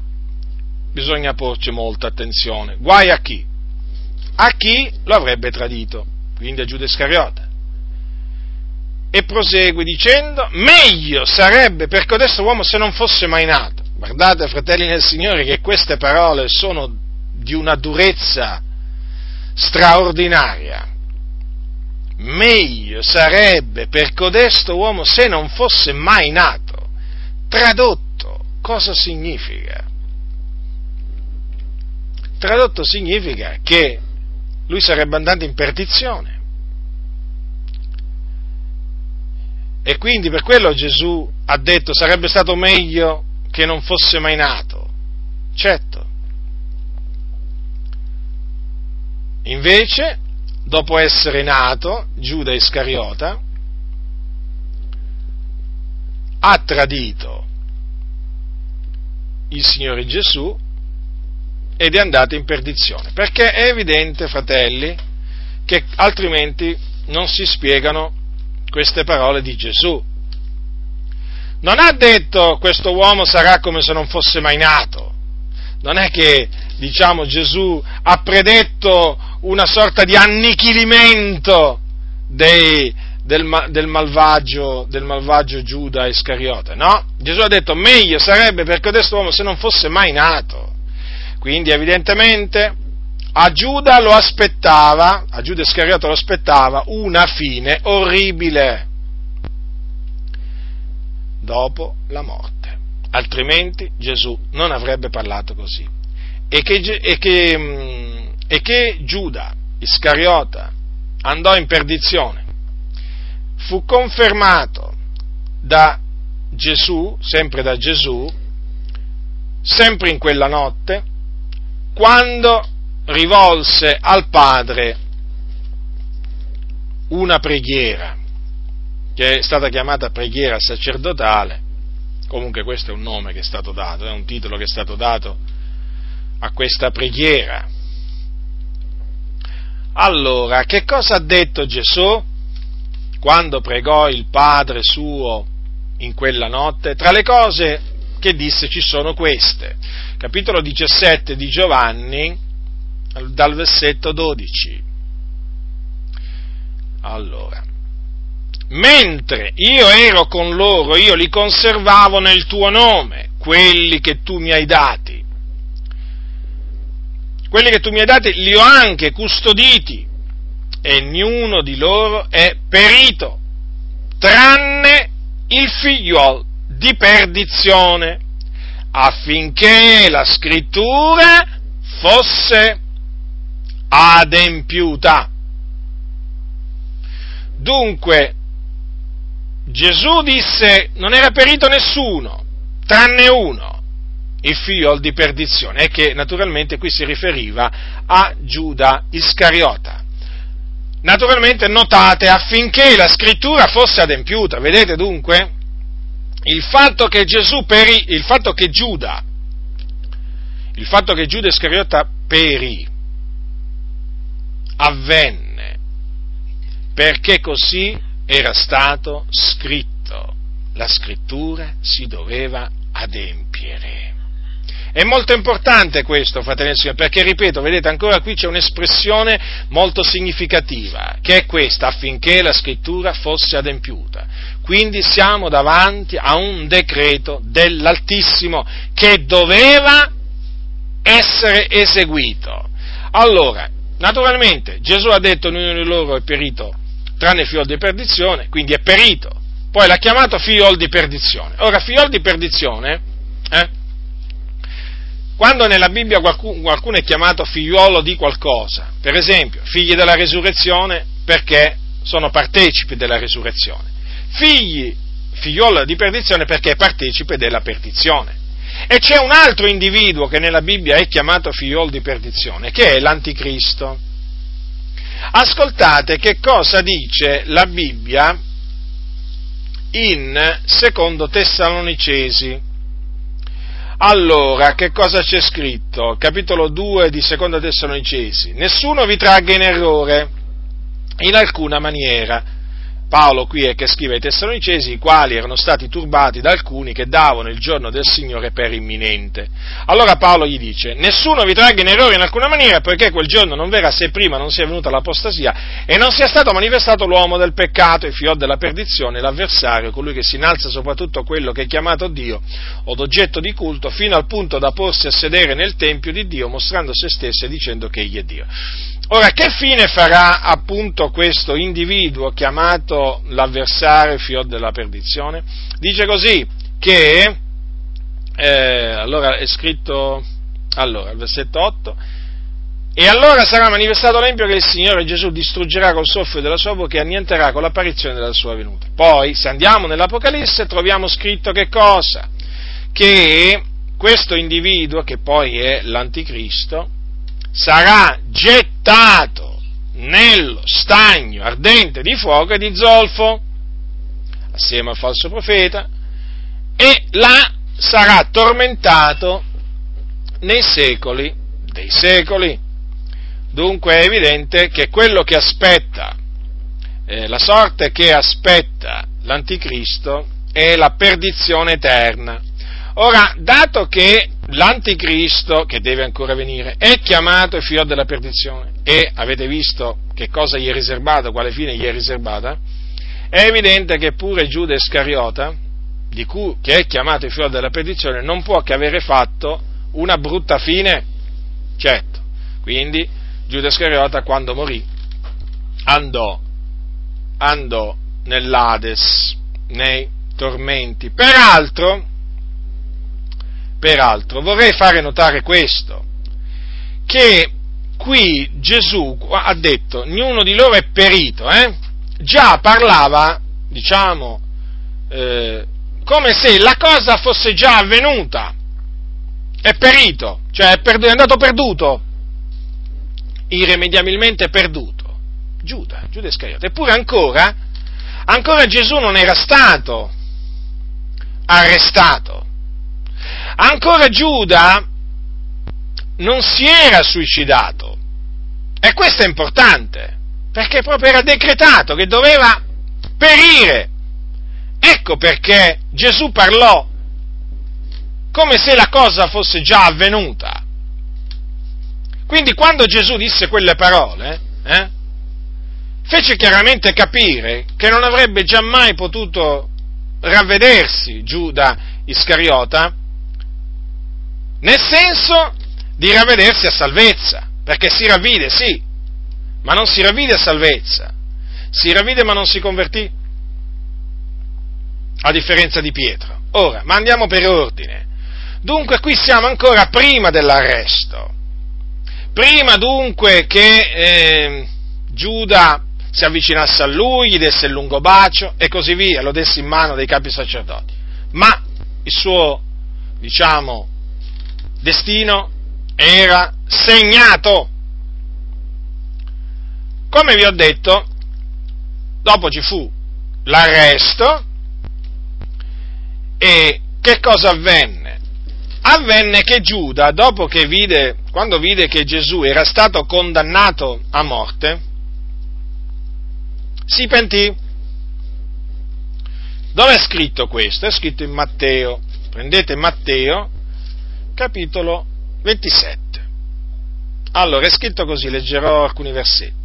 bisogna porci molta attenzione. Guai a chi? A chi lo avrebbe tradito, quindi a Giuda Iscariota. E prosegue dicendo, meglio sarebbe per codesto uomo se non fosse mai nato. Guardate, fratelli nel Signore, che queste parole sono di una durezza straordinaria. Meglio sarebbe per codesto uomo se non fosse mai nato. Tradotto, cosa significa? Tradotto significa che lui sarebbe andato in perdizione. E quindi per quello Gesù ha detto sarebbe stato meglio che non fosse mai nato. Certo. Invece, dopo essere nato, Giuda Iscariota ha tradito il Signore Gesù ed è andato in perdizione. Perché è evidente, fratelli, che altrimenti non si spiegano queste parole di Gesù. Non ha detto questo uomo sarà come se non fosse mai nato. Non è che, diciamo, Gesù ha predetto una sorta di annichilimento dei, del, del, malvagio, del malvagio Giuda Iscariote, no? Gesù ha detto meglio sarebbe per questo uomo se non fosse mai nato. Quindi evidentemente a Giuda lo aspettava, a Giuda Iscariote lo aspettava una fine orribile dopo la morte. Altrimenti Gesù non avrebbe parlato così. E che, e che, mm, e che Giuda Iscariota andò in perdizione fu confermato da Gesù, sempre da Gesù, sempre in quella notte, quando rivolse al Padre una preghiera, che è stata chiamata preghiera sacerdotale, comunque questo è un nome che è stato dato, è un titolo che è stato dato a questa preghiera. Allora, che cosa ha detto Gesù quando pregò il Padre suo in quella notte? Tra le cose che disse ci sono queste. Capitolo 17 di Giovanni, dal versetto 12. Allora, mentre io ero con loro, io li conservavo nel tuo nome, quelli che tu mi hai dati. Quelli che tu mi hai dati li ho anche custoditi e ognuno di loro è perito, tranne il figliuolo di perdizione, affinché la scrittura fosse adempiuta. Dunque, Gesù disse non era perito nessuno, tranne uno, il figlio di perdizione, e che naturalmente qui si riferiva a Giuda Iscariota. Naturalmente notate affinché la scrittura fosse adempiuta, vedete dunque? Il fatto che Gesù perì, il fatto che Giuda, il fatto che Giuda Iscariota perì, avvenne perché così era stato scritto. La scrittura si doveva adempiere. È molto importante questo, fratelli e perché ripeto, vedete, ancora qui c'è un'espressione molto significativa, che è questa, affinché la scrittura fosse adempiuta. Quindi siamo davanti a un decreto dell'Altissimo che doveva essere eseguito. Allora, naturalmente, Gesù ha detto ognuno di loro è perito tranne figlio di perdizione, quindi è perito. Poi l'ha chiamato figlio di perdizione. Ora, figlio di perdizione, eh, quando nella Bibbia qualcuno, qualcuno, è chiamato figliuolo di qualcosa, per esempio figli della resurrezione perché sono partecipi della resurrezione, figli, figliuolo di perdizione perché è partecipe della perdizione. E c'è un altro individuo che nella Bibbia è chiamato figliuolo di perdizione, che è l'anticristo. Ascoltate che cosa dice la Bibbia in secondo Tessalonicesi Allora, che cosa c'è scritto? Capitolo 2 di Seconda Tessalonicesi. Nessuno vi tragga in errore in alcuna maniera Paolo qui è che scrive ai Tessalonicesi, i quali erano stati turbati da alcuni che davano il giorno del Signore per imminente. Allora Paolo gli dice, nessuno vi tragga in errore in alcuna maniera, poiché quel giorno non verrà se prima non sia venuta l'apostasia e non sia stato manifestato l'uomo del peccato, il fior della perdizione, l'avversario, colui che si innalza soprattutto quello che è chiamato Dio, o d'oggetto di culto, fino al punto da porsi a sedere nel Tempio di Dio, mostrando se stesso e dicendo che egli è Dio. Ora, che fine farà appunto questo individuo chiamato l'avversario, fior della perdizione? Dice così che, eh, allora è scritto, allora, il versetto 8, e allora sarà manifestato l'empio che il Signore Gesù distruggerà col soffio della sua bocca e annienterà con l'apparizione della sua venuta. Poi, se andiamo nell'Apocalisse, troviamo scritto che cosa? Che questo individuo, che poi è l'Anticristo, sarà gettato nello stagno ardente di fuoco e di zolfo, assieme al falso profeta, e là sarà tormentato nei secoli dei secoli. Dunque è evidente che quello che aspetta, eh, la sorte che aspetta l'anticristo è la perdizione eterna. Ora, dato che l'anticristo, che deve ancora venire, è chiamato il figlio della perdizione e avete visto che cosa gli è riservato, quale fine gli è riservata, è evidente che pure Giuda Iscariota, cui, che è chiamato il figlio della perdizione, non può che avere fatto una brutta fine. Certo, quindi Giuda Iscariota quando morì andò, andò nell'Ades, nei tormenti. Peraltro, Peraltro, vorrei fare notare questo, che qui Gesù ha detto, ognuno di loro è perito, eh? già parlava, diciamo, eh, come se la cosa fosse già avvenuta, è perito, cioè è, perdu- è andato perduto, irrimediabilmente perduto, Giuda, Giuda Iscariota, eppure ancora, ancora Gesù non era stato arrestato, Ancora Giuda non si era suicidato. E questo è importante, perché proprio era decretato che doveva perire. Ecco perché Gesù parlò come se la cosa fosse già avvenuta. Quindi quando Gesù disse quelle parole, eh, fece chiaramente capire che non avrebbe giammai potuto ravvedersi Giuda Iscariota nel senso di ravvedersi a salvezza, perché si ravvide, sì, ma non si ravvide a salvezza, si ravvide ma non si convertì, a differenza di Pietro. Ora, ma andiamo per ordine. Dunque qui siamo ancora prima dell'arresto, prima dunque che eh, Giuda si avvicinasse a lui, gli desse il lungo bacio e così via, lo desse in mano dei capi sacerdoti. Ma il suo, diciamo, destino era segnato. Come vi ho detto, dopo ci fu l'arresto e che cosa avvenne? Avvenne che Giuda, dopo che vide, quando vide che Gesù era stato condannato a morte, si pentì. Dove è scritto questo? È scritto in Matteo. Prendete Matteo, capitolo 27. Allora, è scritto così, leggerò alcuni versetti.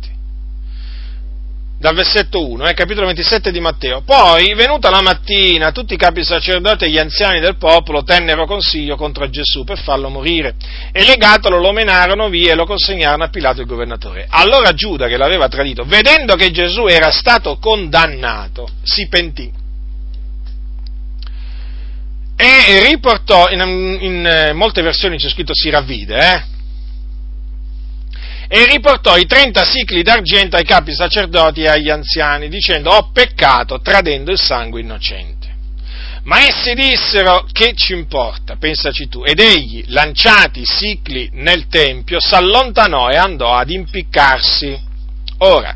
Dal versetto 1, eh, capitolo 27 di Matteo. Poi, venuta la mattina, tutti i capi sacerdoti e gli anziani del popolo tennero consiglio contro Gesù per farlo morire e legatolo lo menarono via e lo consegnarono a Pilato il governatore. Allora Giuda, che l'aveva tradito, vedendo che Gesù era stato condannato, si pentì e riportò, in, in eh, molte versioni c'è scritto si ravvide, eh? e riportò i 30 sicli d'argento ai capi sacerdoti e agli anziani, dicendo ho peccato tradendo il sangue innocente. Ma essi dissero che ci importa, pensaci tu, ed egli, lanciati i sicli nel tempio, s'allontanò e andò ad impiccarsi. Ora,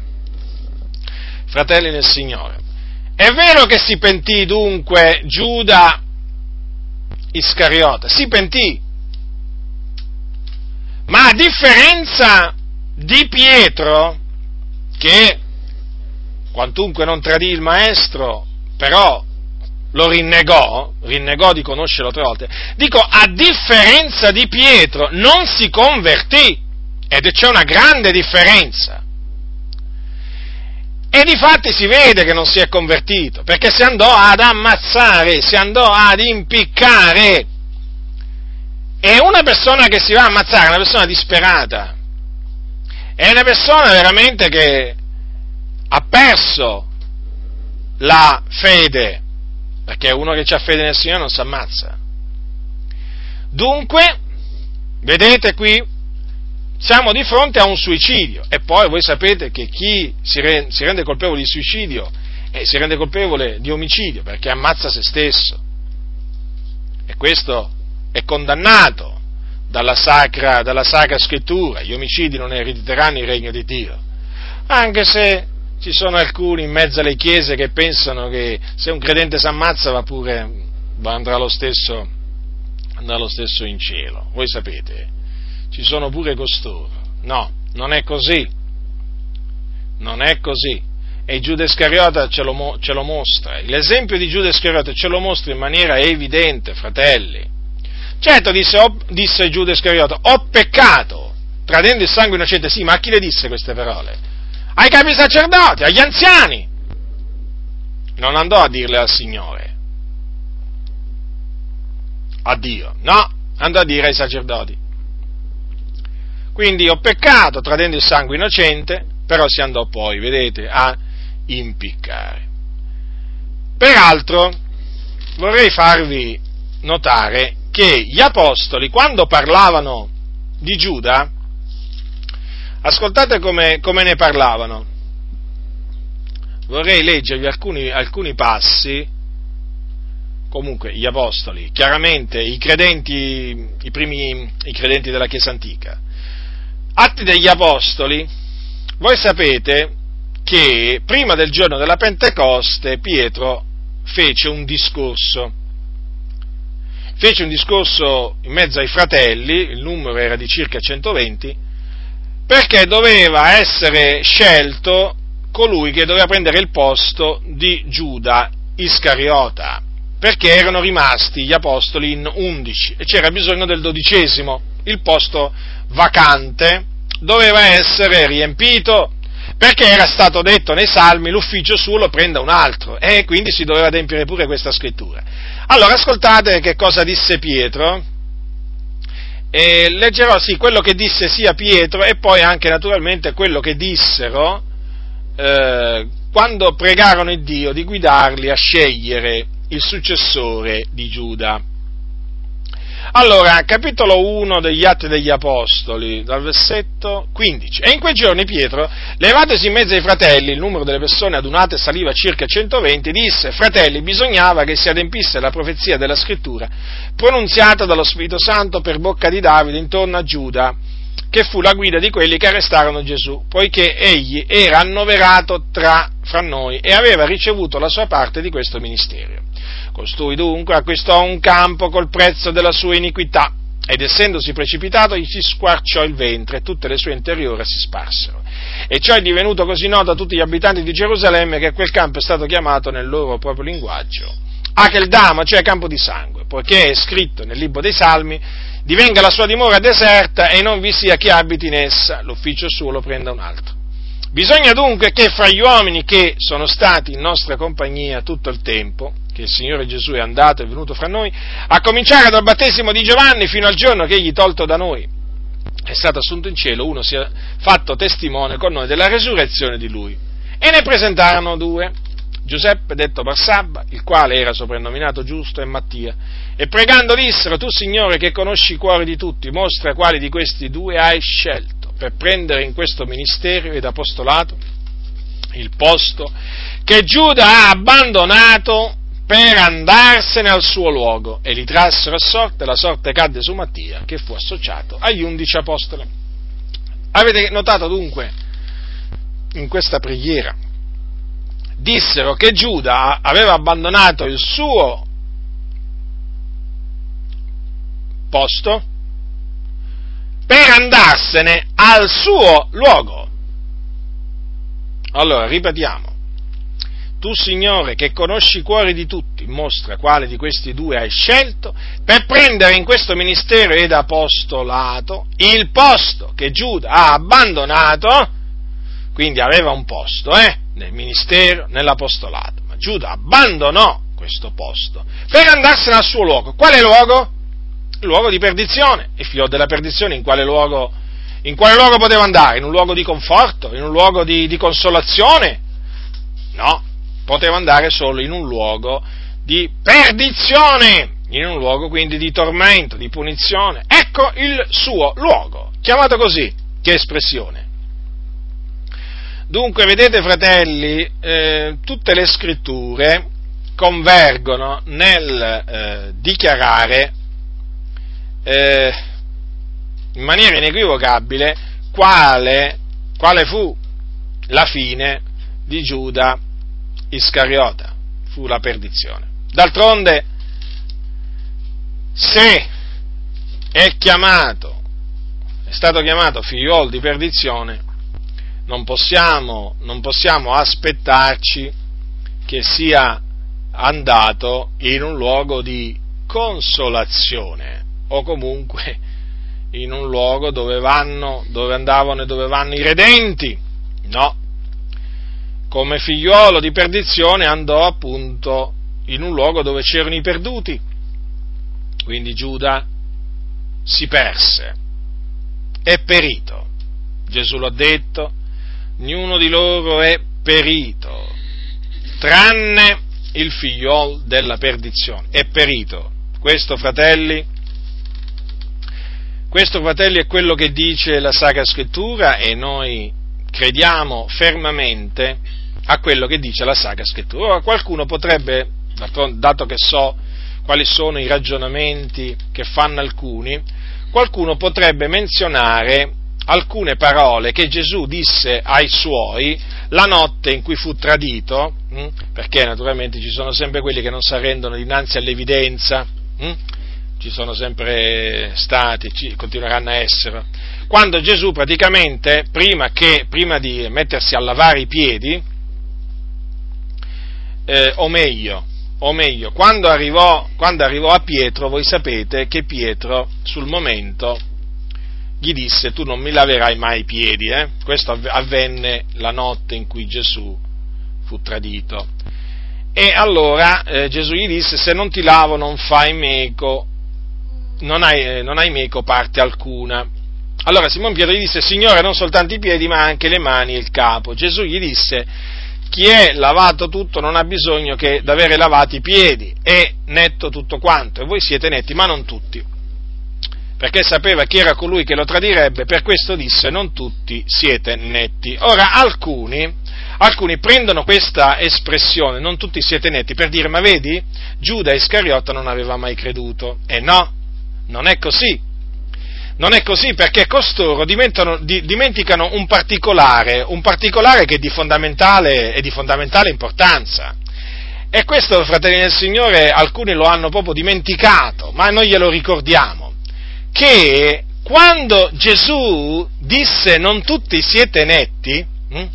fratelli nel Signore, è vero che si pentì dunque Giuda Iscariota, si pentì. Ma a differenza di Pietro, che quantunque non tradì il maestro, però lo rinnegò, rinnegò di conoscerlo tre volte, dico a differenza di Pietro non si convertì, ed c'è una grande differenza. E di fatti si vede che non si è convertito, perché si andò ad ammazzare, si andò ad impiccare. E una persona che si va a ammazzare è una persona disperata, è una persona veramente che ha perso la fede, perché uno che ha fede nel Signore non si ammazza. Dunque, vedete qui, siamo di fronte a un suicidio. E poi voi sapete che chi si rende, si rende colpevole di suicidio eh, si rende colpevole di omicidio perché ammazza se stesso. E questo è condannato dalla sacra, dalla sacra scrittura, gli omicidi non erediteranno il regno di Dio, anche se ci sono alcuni in mezzo alle chiese che pensano che se un credente si ammazza va pure, andrà lo stesso, andrà lo stesso in cielo, voi sapete, ci sono pure costoro. No, non è così. Non è così. E Giuda Iscariota ce lo, ce lo mostra. L'esempio di Giuda Iscariota ce lo mostra in maniera evidente, fratelli. Certo, disse, ho, disse Giuda Iscariota, ho peccato, tradendo il sangue innocente. Sì, ma a chi le disse queste parole? Ai capi sacerdoti, agli anziani. Non andò a dirle al Signore. A Dio. No, andò a dire ai sacerdoti. Quindi ho peccato tradendo il sangue innocente, però si andò poi, vedete, a impiccare. Peraltro, vorrei farvi notare che gli apostoli, quando parlavano di Giuda, ascoltate come, come ne parlavano. Vorrei leggervi alcuni, alcuni passi comunque gli apostoli, chiaramente i credenti, i primi i credenti della Chiesa antica, Atti degli Apostoli, voi sapete che prima del giorno della Pentecoste Pietro fece un discorso. Fece un discorso in mezzo ai fratelli, il numero era di circa 120, perché doveva essere scelto colui che doveva prendere il posto di Giuda Iscariota, perché erano rimasti gli apostoli in undici e c'era bisogno del dodicesimo, il posto vacante doveva essere riempito perché era stato detto nei salmi l'ufficio suo lo prenda un altro e quindi si doveva adempiere pure questa scrittura. Allora ascoltate che cosa disse Pietro e leggerò sì quello che disse sia Pietro e poi anche naturalmente quello che dissero eh, quando pregarono il Dio di guidarli a scegliere il successore di Giuda. Allora, capitolo 1 degli Atti degli Apostoli, dal versetto 15. E in quei giorni Pietro, levatosi in mezzo ai fratelli, il numero delle persone adunate saliva circa 120, disse, fratelli, bisognava che si adempisse la profezia della scrittura, pronunziata dallo Spirito Santo per bocca di Davide intorno a Giuda, che fu la guida di quelli che arrestarono Gesù, poiché egli era annoverato tra, fra noi e aveva ricevuto la sua parte di questo ministero. Costui dunque acquistò un campo col prezzo della sua iniquità ed essendosi precipitato gli si squarciò il ventre e tutte le sue interiori si sparsero. E ciò è divenuto così noto a tutti gli abitanti di Gerusalemme che quel campo è stato chiamato nel loro proprio linguaggio Acheldama, cioè campo di sangue, poiché è scritto nel libro dei Salmi, divenga la sua dimora deserta e non vi sia chi abiti in essa, l'ufficio suo lo prenda un altro. Bisogna dunque che fra gli uomini che sono stati in nostra compagnia tutto il tempo, che il Signore Gesù è andato e venuto fra noi, a cominciare dal battesimo di Giovanni fino al giorno che egli tolto da noi è stato assunto in cielo, uno sia fatto testimone con noi della resurrezione di lui. E ne presentarono due, Giuseppe detto Barsabba, il quale era soprannominato giusto, e Mattia. E pregando dissero, tu Signore che conosci i cuori di tutti, mostra quali di questi due hai scelto per prendere in questo ministero ed apostolato il posto che Giuda ha abbandonato per andarsene al suo luogo e li trassero a sorte, la sorte cadde su Mattia che fu associato agli undici apostoli. Avete notato dunque in questa preghiera? Dissero che Giuda aveva abbandonato il suo posto per andarsene al suo luogo. Allora, ripetiamo. Tu, Signore, che conosci i cuori di tutti, mostra quale di questi due hai scelto per prendere in questo ministero ed apostolato il posto che Giuda ha abbandonato, quindi aveva un posto, eh, nel ministero, nell'apostolato, ma Giuda abbandonò questo posto per andarsene al suo luogo. Quale luogo? Luogo di perdizione. Il figlio della perdizione in quale luogo? In quale luogo poteva andare? In un luogo di conforto? In un luogo di, di consolazione? No, poteva andare solo in un luogo di perdizione, in un luogo quindi di tormento, di punizione. Ecco il suo luogo, chiamato così, che espressione. Dunque, vedete fratelli, eh, tutte le scritture convergono nel eh, dichiarare eh, in maniera inequivocabile quale, quale fu la fine di Giuda Iscariota, fu la perdizione. D'altronde, se è chiamato, è stato chiamato figliuolo di perdizione, non possiamo, non possiamo aspettarci che sia andato in un luogo di consolazione o comunque in un luogo dove vanno, dove andavano e dove vanno i redenti. No, come figliuolo di perdizione andò appunto in un luogo dove c'erano i perduti. Quindi Giuda si perse, è perito. Gesù l'ha detto, ognuno di loro è perito, tranne il figliuolo della perdizione. È perito. Questo, fratelli, questo, fratelli, è quello che dice la Sacra Scrittura e noi crediamo fermamente a quello che dice la Sacra Scrittura. Ora, qualcuno potrebbe, dato che so quali sono i ragionamenti che fanno alcuni, qualcuno potrebbe menzionare alcune parole che Gesù disse ai suoi la notte in cui fu tradito, hm? perché naturalmente ci sono sempre quelli che non si arrendono dinanzi all'evidenza, hm? ci sono sempre stati, ci continueranno a essere, quando Gesù praticamente, prima, che, prima di mettersi a lavare i piedi, eh, o meglio, o meglio quando, arrivò, quando arrivò a Pietro, voi sapete che Pietro sul momento gli disse tu non mi laverai mai i piedi, eh? questo avvenne la notte in cui Gesù fu tradito. E allora eh, Gesù gli disse se non ti lavo non fai meco, non hai, eh, non hai meco parte alcuna. Allora Simon Pietro gli disse Signore non soltanto i piedi ma anche le mani e il capo. Gesù gli disse chi è lavato tutto non ha bisogno che d'avere lavati i piedi, è netto tutto quanto, e voi siete netti, ma non tutti. Perché sapeva chi era colui che lo tradirebbe, per questo disse non tutti siete netti. Ora alcuni, alcuni prendono questa espressione, non tutti siete netti, per dire ma vedi, Giuda Iscariota non aveva mai creduto. E no, non è così non è così perché costoro dimenticano un particolare, un particolare che è di fondamentale, è di fondamentale importanza. E questo, fratelli del Signore, alcuni lo hanno proprio dimenticato, ma noi glielo ricordiamo, che quando Gesù disse non tutti siete netti, hm,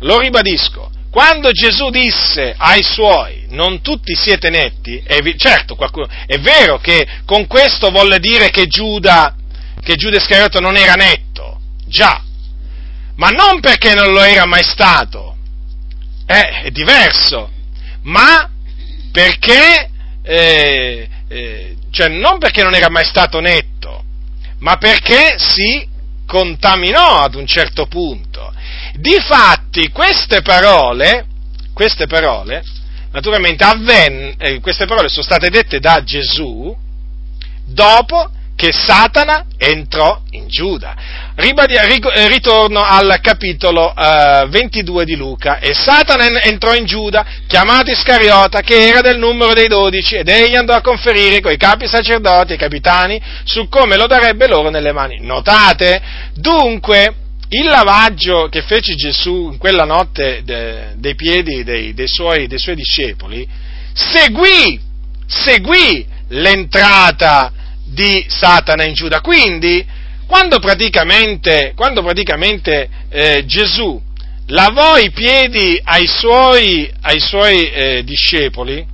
lo ribadisco, quando Gesù disse ai suoi non tutti siete netti, è, certo, qualcuno, è vero che con questo volle dire che Giuda che Giuda Iscariota non era netto, già, ma non perché non lo era mai stato, eh, è diverso, ma perché, eh, eh, cioè non perché non era mai stato netto, ma perché si contaminò ad un certo punto. Difatti queste parole, queste parole, naturalmente avvenne, eh, queste parole sono state dette da Gesù dopo che Satana entrò in Giuda. Eh, ritorno al capitolo uh, eh, 22 di Luca. E Satana entrò in Giuda, chiamato Iscariota, che era del numero dei dodici, ed egli andò a conferire coi capi sacerdoti e capitani su come lo darebbe loro nelle mani. Notate? Dunque, il lavaggio che fece Gesù in quella notte de, dei piedi dei, dei, suoi, dei suoi discepoli seguì, seguì l'entrata di Satana in Giuda. Quindi, quando praticamente, quando praticamente eh, Gesù lavò i piedi ai suoi, ai suoi eh, discepoli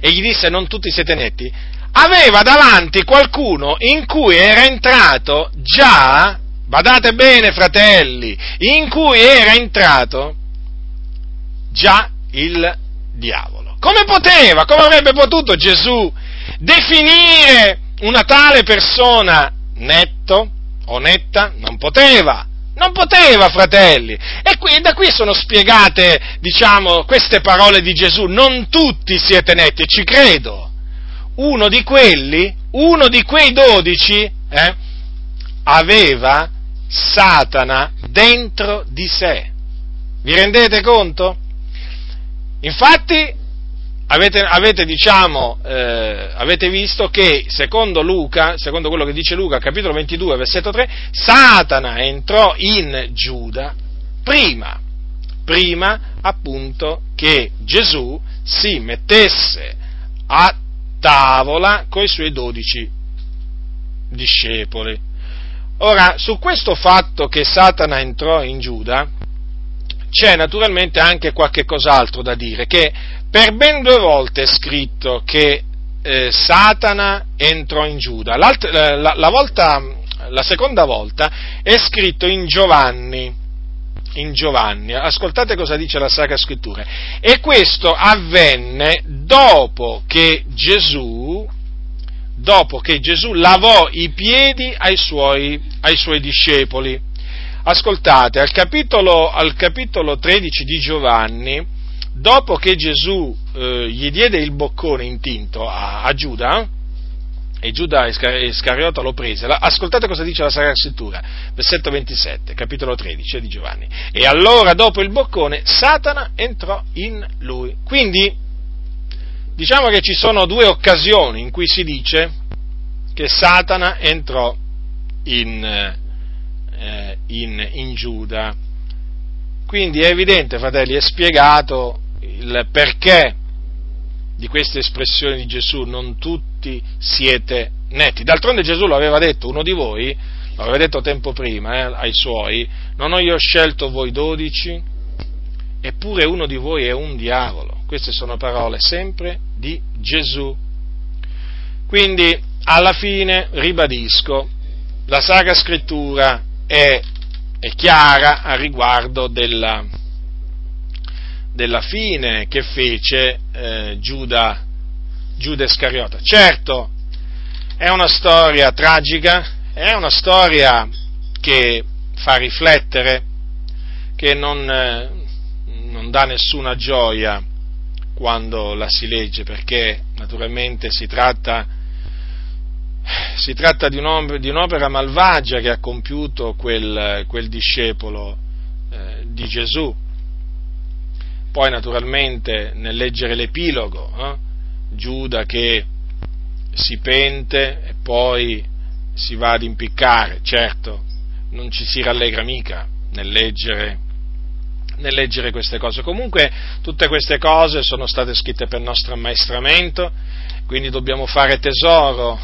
e gli disse non tutti siete netti, aveva davanti qualcuno in cui era entrato già, badate bene fratelli, in cui era entrato già il diavolo. Come poteva, come avrebbe potuto Gesù definire una tale persona netto o netta? Non poteva. Non poteva, fratelli. E qui, da qui sono spiegate, diciamo, queste parole di Gesù. Non tutti siete netti, ci credo. Uno di quelli, uno di quei dodici, eh, aveva Satana dentro di sé. Vi rendete conto? Infatti, avete, avete, diciamo, eh, avete visto che secondo Luca, secondo quello che dice Luca, capitolo 22, versetto 3, Satana entrò in Giuda prima, prima appunto che Gesù si mettesse a tavola con i suoi dodici discepoli. Ora, su questo fatto che Satana entrò in Giuda, c'è naturalmente anche qualche cos'altro da dire, che per ben due volte è scritto che eh, Satana entrò in Giuda. La, la, volta, la seconda volta è scritto in Giovanni, in Giovanni. Ascoltate cosa dice la Sacra Scrittura. E questo avvenne dopo che Gesù, dopo che Gesù lavò i piedi ai suoi, ai suoi discepoli. Ascoltate, al capitolo, al capitolo 13 di Giovanni, dopo che Gesù eh, gli diede il boccone intinto a, a Giuda, e Giuda Iscariota lo prese. Ascoltate cosa dice la Sacra Scrittura, versetto 27, capitolo 13 di Giovanni. E allora, dopo il boccone, Satana entrò in lui. Quindi, diciamo che ci sono due occasioni in cui si dice che Satana entrò in, eh, in, in Giuda. Quindi è evidente, fratelli, è spiegato il perché di queste espressioni di Gesù, non tutti siete netti. D'altronde Gesù lo aveva detto, uno di voi, lo aveva detto tempo prima eh, ai suoi, non ho io scelto voi dodici, eppure uno di voi è un diavolo. Queste sono parole sempre di Gesù. Quindi, alla fine, ribadisco, la Sacra Scrittura è, è chiara a riguardo della, della fine che fece eh, Giuda, Giuda Iscariota. Certo, è una storia tragica, è una storia che fa riflettere, che non, eh, non dà nessuna gioia quando la si legge, perché naturalmente si tratta, si tratta di, un'opera malvagia che ha compiuto quel, quel discepolo eh, di Gesù, poi naturalmente nel leggere l'epilogo, eh, Giuda che si pente e poi si va ad impiccare, certo, non ci si rallegra mica nel leggere, nel leggere queste cose. Comunque tutte queste cose sono state scritte per nostro ammaestramento, quindi dobbiamo fare tesoro,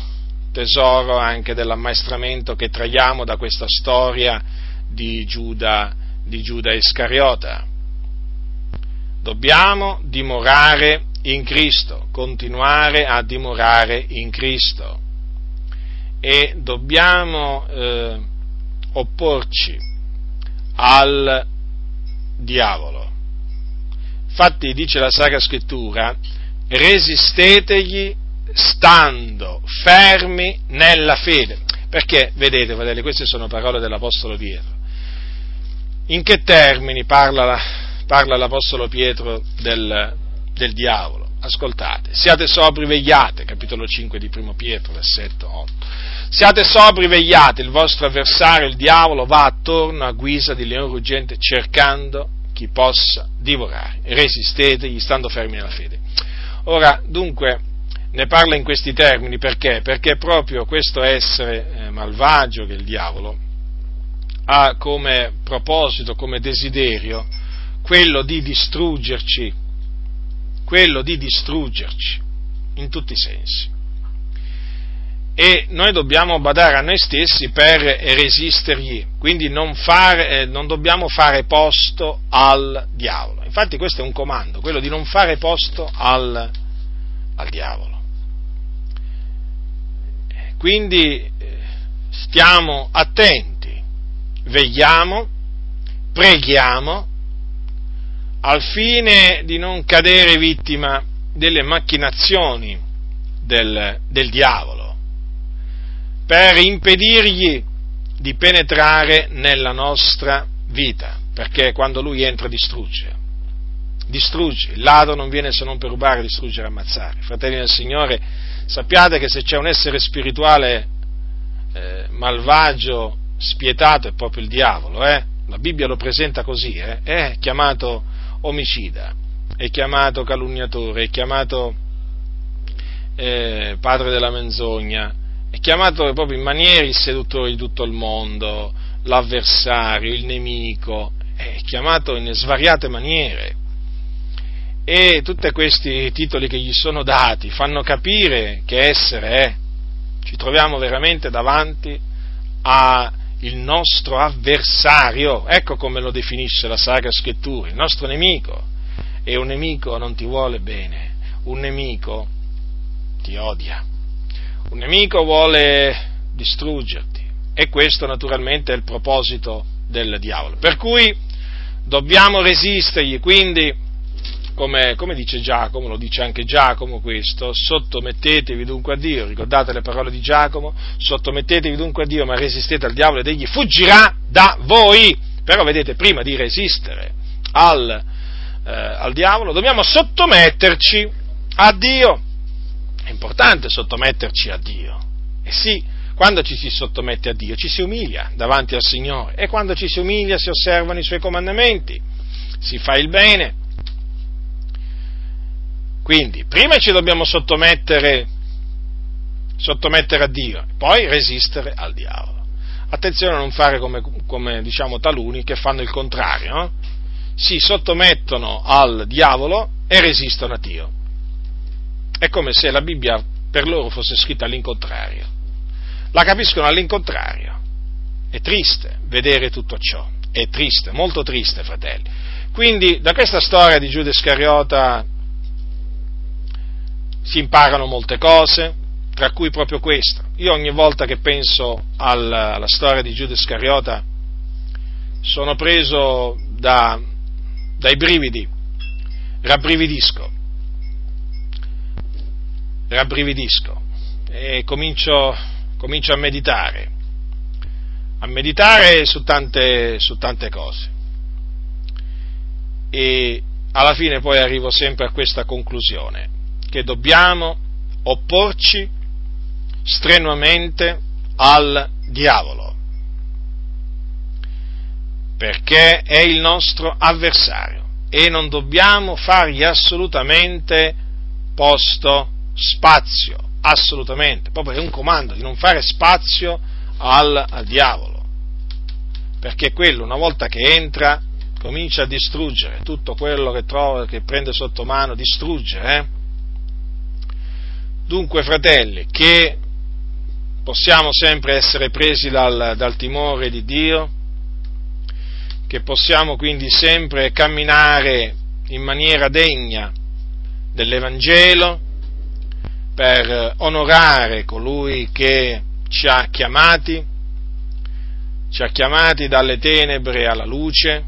tesoro anche dell'ammaestramento che traiamo da questa storia di Giuda, di Giuda Iscariota dobbiamo dimorare in Cristo, continuare a dimorare in Cristo e dobbiamo eh, opporci al diavolo. Infatti dice la Sacra Scrittura, resistetegli stando fermi nella fede. Perché, vedete, fratelli, queste sono parole dell'Apostolo Pietro. In che termini parla la, parla l'Apostolo Pietro del, del diavolo. Ascoltate, siate sobri vegliate, capitolo 5 di primo Pietro, versetto 8. Siate sobri vegliate, il vostro avversario, il diavolo, va attorno a guisa di leone ruggente cercando chi possa divorare. Resistetegli stando fermi nella fede. Ora, dunque, ne parla in questi termini perché? Perché proprio questo essere eh, malvagio che il diavolo ha come proposito, come desiderio, quello di distruggerci, quello di distruggerci in tutti i sensi. e noi dobbiamo badare a noi stessi per resistergli, quindi non, fare, eh, non dobbiamo fare posto al diavolo. Infatti questo è un comando, quello di non fare posto al, al diavolo. Quindi eh, stiamo attenti, vegliamo, preghiamo al fine di non cadere vittima delle macchinazioni del, del diavolo per impedirgli di penetrare nella nostra vita, perché quando lui entra distrugge, distrugge, il ladro non viene se non per rubare, distruggere ammazzare. Fratelli del Signore, sappiate che se c'è un essere spirituale eh, malvagio, spietato, è proprio il diavolo, eh? la Bibbia lo presenta così, eh? è chiamato omicida, è chiamato calunniatore, è chiamato eh, padre della menzogna, è chiamato proprio in maniera il seduttore di tutto il mondo, l'avversario, il nemico, è chiamato in svariate maniere. E tutti questi titoli che gli sono dati fanno capire che essere è. Ci troviamo veramente davanti al nostro avversario, ecco come lo definisce la Sacra Scrittura, il nostro nemico. E un nemico non ti vuole bene, un nemico ti odia un nemico vuole distruggerti e questo naturalmente è il proposito del diavolo. Per cui dobbiamo resistergli, quindi come, come, dice Giacomo, lo dice anche Giacomo questo, sottomettetevi dunque a Dio, ricordate le parole di Giacomo, sottomettetevi dunque a Dio, ma resistete al diavolo ed egli fuggirà da voi. Però vedete, prima di resistere al, eh, al diavolo dobbiamo sottometterci a Dio. È importante sottometterci a Dio. E sì, quando ci si sottomette a Dio ci si umilia davanti al Signore e quando ci si umilia si osservano i Suoi comandamenti, si fa il bene. Quindi, prima ci dobbiamo sottomettere, sottomettere a Dio, poi resistere al diavolo. Attenzione a non fare come, come diciamo taluni che fanno il contrario, no? si sottomettono al diavolo e resistono a Dio. È come se la Bibbia per loro fosse scritta all'incontrario. La capiscono all'incontrario. È triste vedere tutto ciò. È triste, molto triste, fratelli. Quindi da questa storia di Giuda Iscariota si imparano molte cose, tra cui proprio questa. Io ogni volta che penso alla, alla storia di Giuda Iscariota sono preso da, dai brividi, rabbrividisco. Rabbrividisco. E comincio, comincio a meditare, a meditare su tante, su tante cose. E alla fine poi arrivo sempre a questa conclusione, che dobbiamo opporci strenuamente al diavolo, perché è il nostro avversario e non dobbiamo fargli assolutamente posto spazio, assolutamente, proprio è un comando di non fare spazio al, al diavolo, perché quello una volta che entra comincia a distruggere tutto quello che trova, che prende sotto mano, distrugge. Eh? Dunque, fratelli, che possiamo sempre essere presi dal, dal timore di Dio, che possiamo quindi sempre camminare in maniera degna dell'Evangelo, per onorare colui che ci ha chiamati, ci ha chiamati dalle tenebre alla luce,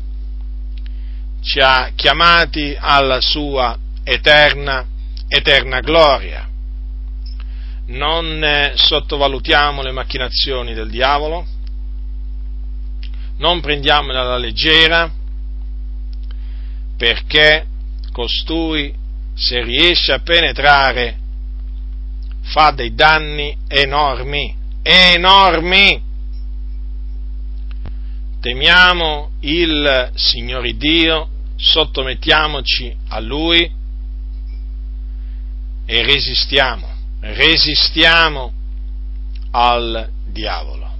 ci ha chiamati alla sua eterna, eterna gloria. Non sottovalutiamo le macchinazioni del diavolo, non prendiamole alla leggera, perché costui, se riesce a penetrare fa dei danni enormi, enormi. Temiamo il Signore Dio, sottomettiamoci a Lui e resistiamo, resistiamo al diavolo,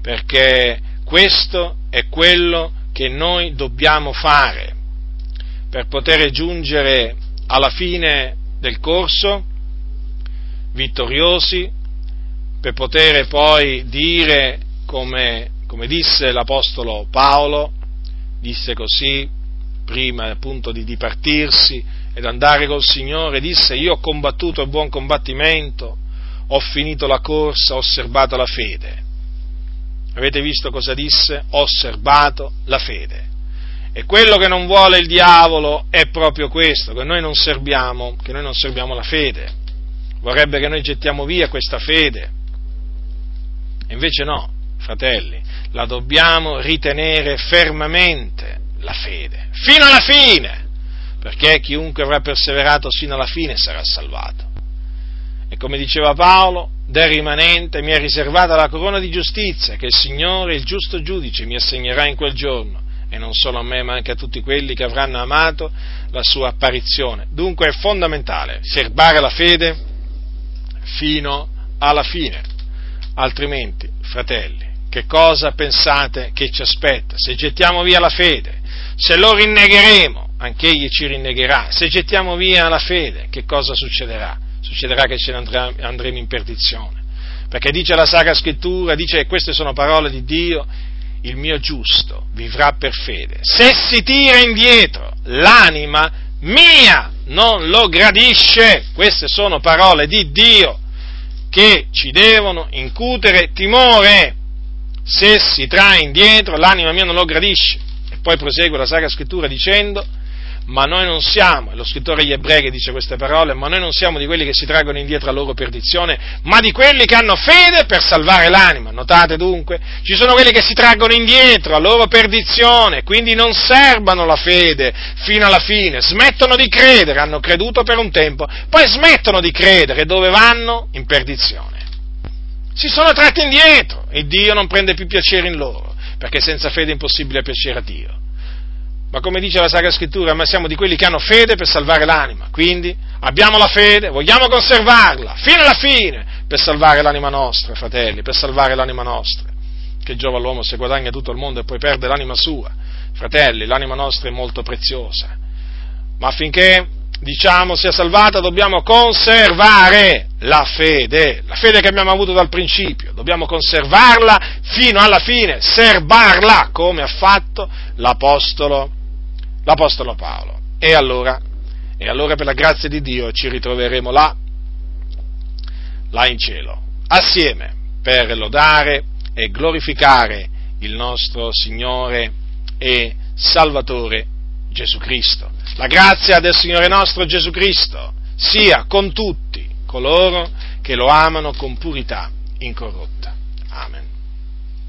perché questo è quello che noi dobbiamo fare per poter giungere alla fine del corso vittoriosi per poter poi dire come, come disse l'Apostolo Paolo, disse così, prima appunto di dipartirsi ed andare col Signore, disse io ho combattuto il buon combattimento, ho finito la corsa, ho osservato la fede. Avete visto cosa disse? Ho osservato la fede. E quello che non vuole il diavolo è proprio questo, che noi non serviamo, che noi non serviamo la fede. Vorrebbe che noi gettiamo via questa fede. E invece no, fratelli, la dobbiamo ritenere fermamente la fede, fino alla fine, perché chiunque avrà perseverato fino alla fine sarà salvato. E come diceva Paolo, del rimanente mi è riservata la corona di giustizia che il Signore, il giusto giudice, mi assegnerà in quel giorno e non solo a me ma anche a tutti quelli che avranno amato la sua apparizione. Dunque è fondamentale serbare la fede fino alla fine, altrimenti, fratelli, che cosa pensate che ci aspetta? Se gettiamo via la fede, se lo rinnegheremo, anche egli ci rinnegherà, se gettiamo via la fede, che cosa succederà? Succederà che ce ne andremo in perdizione. Perché dice la Sacra Scrittura, dice che queste sono parole di Dio, il mio giusto vivrà per fede. Se si tira indietro, l'anima mia non lo gradisce. Queste sono parole di Dio che ci devono incutere timore. Se si trae indietro, l'anima mia non lo gradisce. E poi prosegue la Sacra Scrittura dicendo, ma noi non siamo, lo scrittore agli ebrei che dice queste parole, ma noi non siamo di quelli che si traggono indietro a loro perdizione, ma di quelli che hanno fede per salvare l'anima. Notate dunque, ci sono quelli che si traggono indietro a loro perdizione, quindi non serbano la fede fino alla fine, smettono di credere, hanno creduto per un tempo, poi smettono di credere, dove vanno? In perdizione. Si sono tratti indietro e Dio non prende più piacere in loro, perché senza fede è impossibile piacere a Dio ma come dice la Sacra Scrittura, ma siamo di quelli che hanno fede per salvare l'anima. Quindi abbiamo la fede, vogliamo conservarla fino alla fine per salvare l'anima nostra, fratelli, per salvare l'anima nostra. Che giova l'uomo se guadagna tutto il mondo e poi perde l'anima sua. Fratelli, l'anima nostra è molto preziosa. Ma affinché, diciamo, sia salvata dobbiamo conservare la fede, la fede che abbiamo avuto dal principio. Dobbiamo conservarla fino alla fine, serbarla come ha fatto l'Apostolo l'Apostolo Paolo. E allora, e allora per la grazia di Dio ci ritroveremo là, là in cielo, assieme per lodare e glorificare il nostro Signore e Salvatore Gesù Cristo. La grazia del Signore nostro Gesù Cristo sia con tutti coloro che lo amano con purità incorrotta. Amen.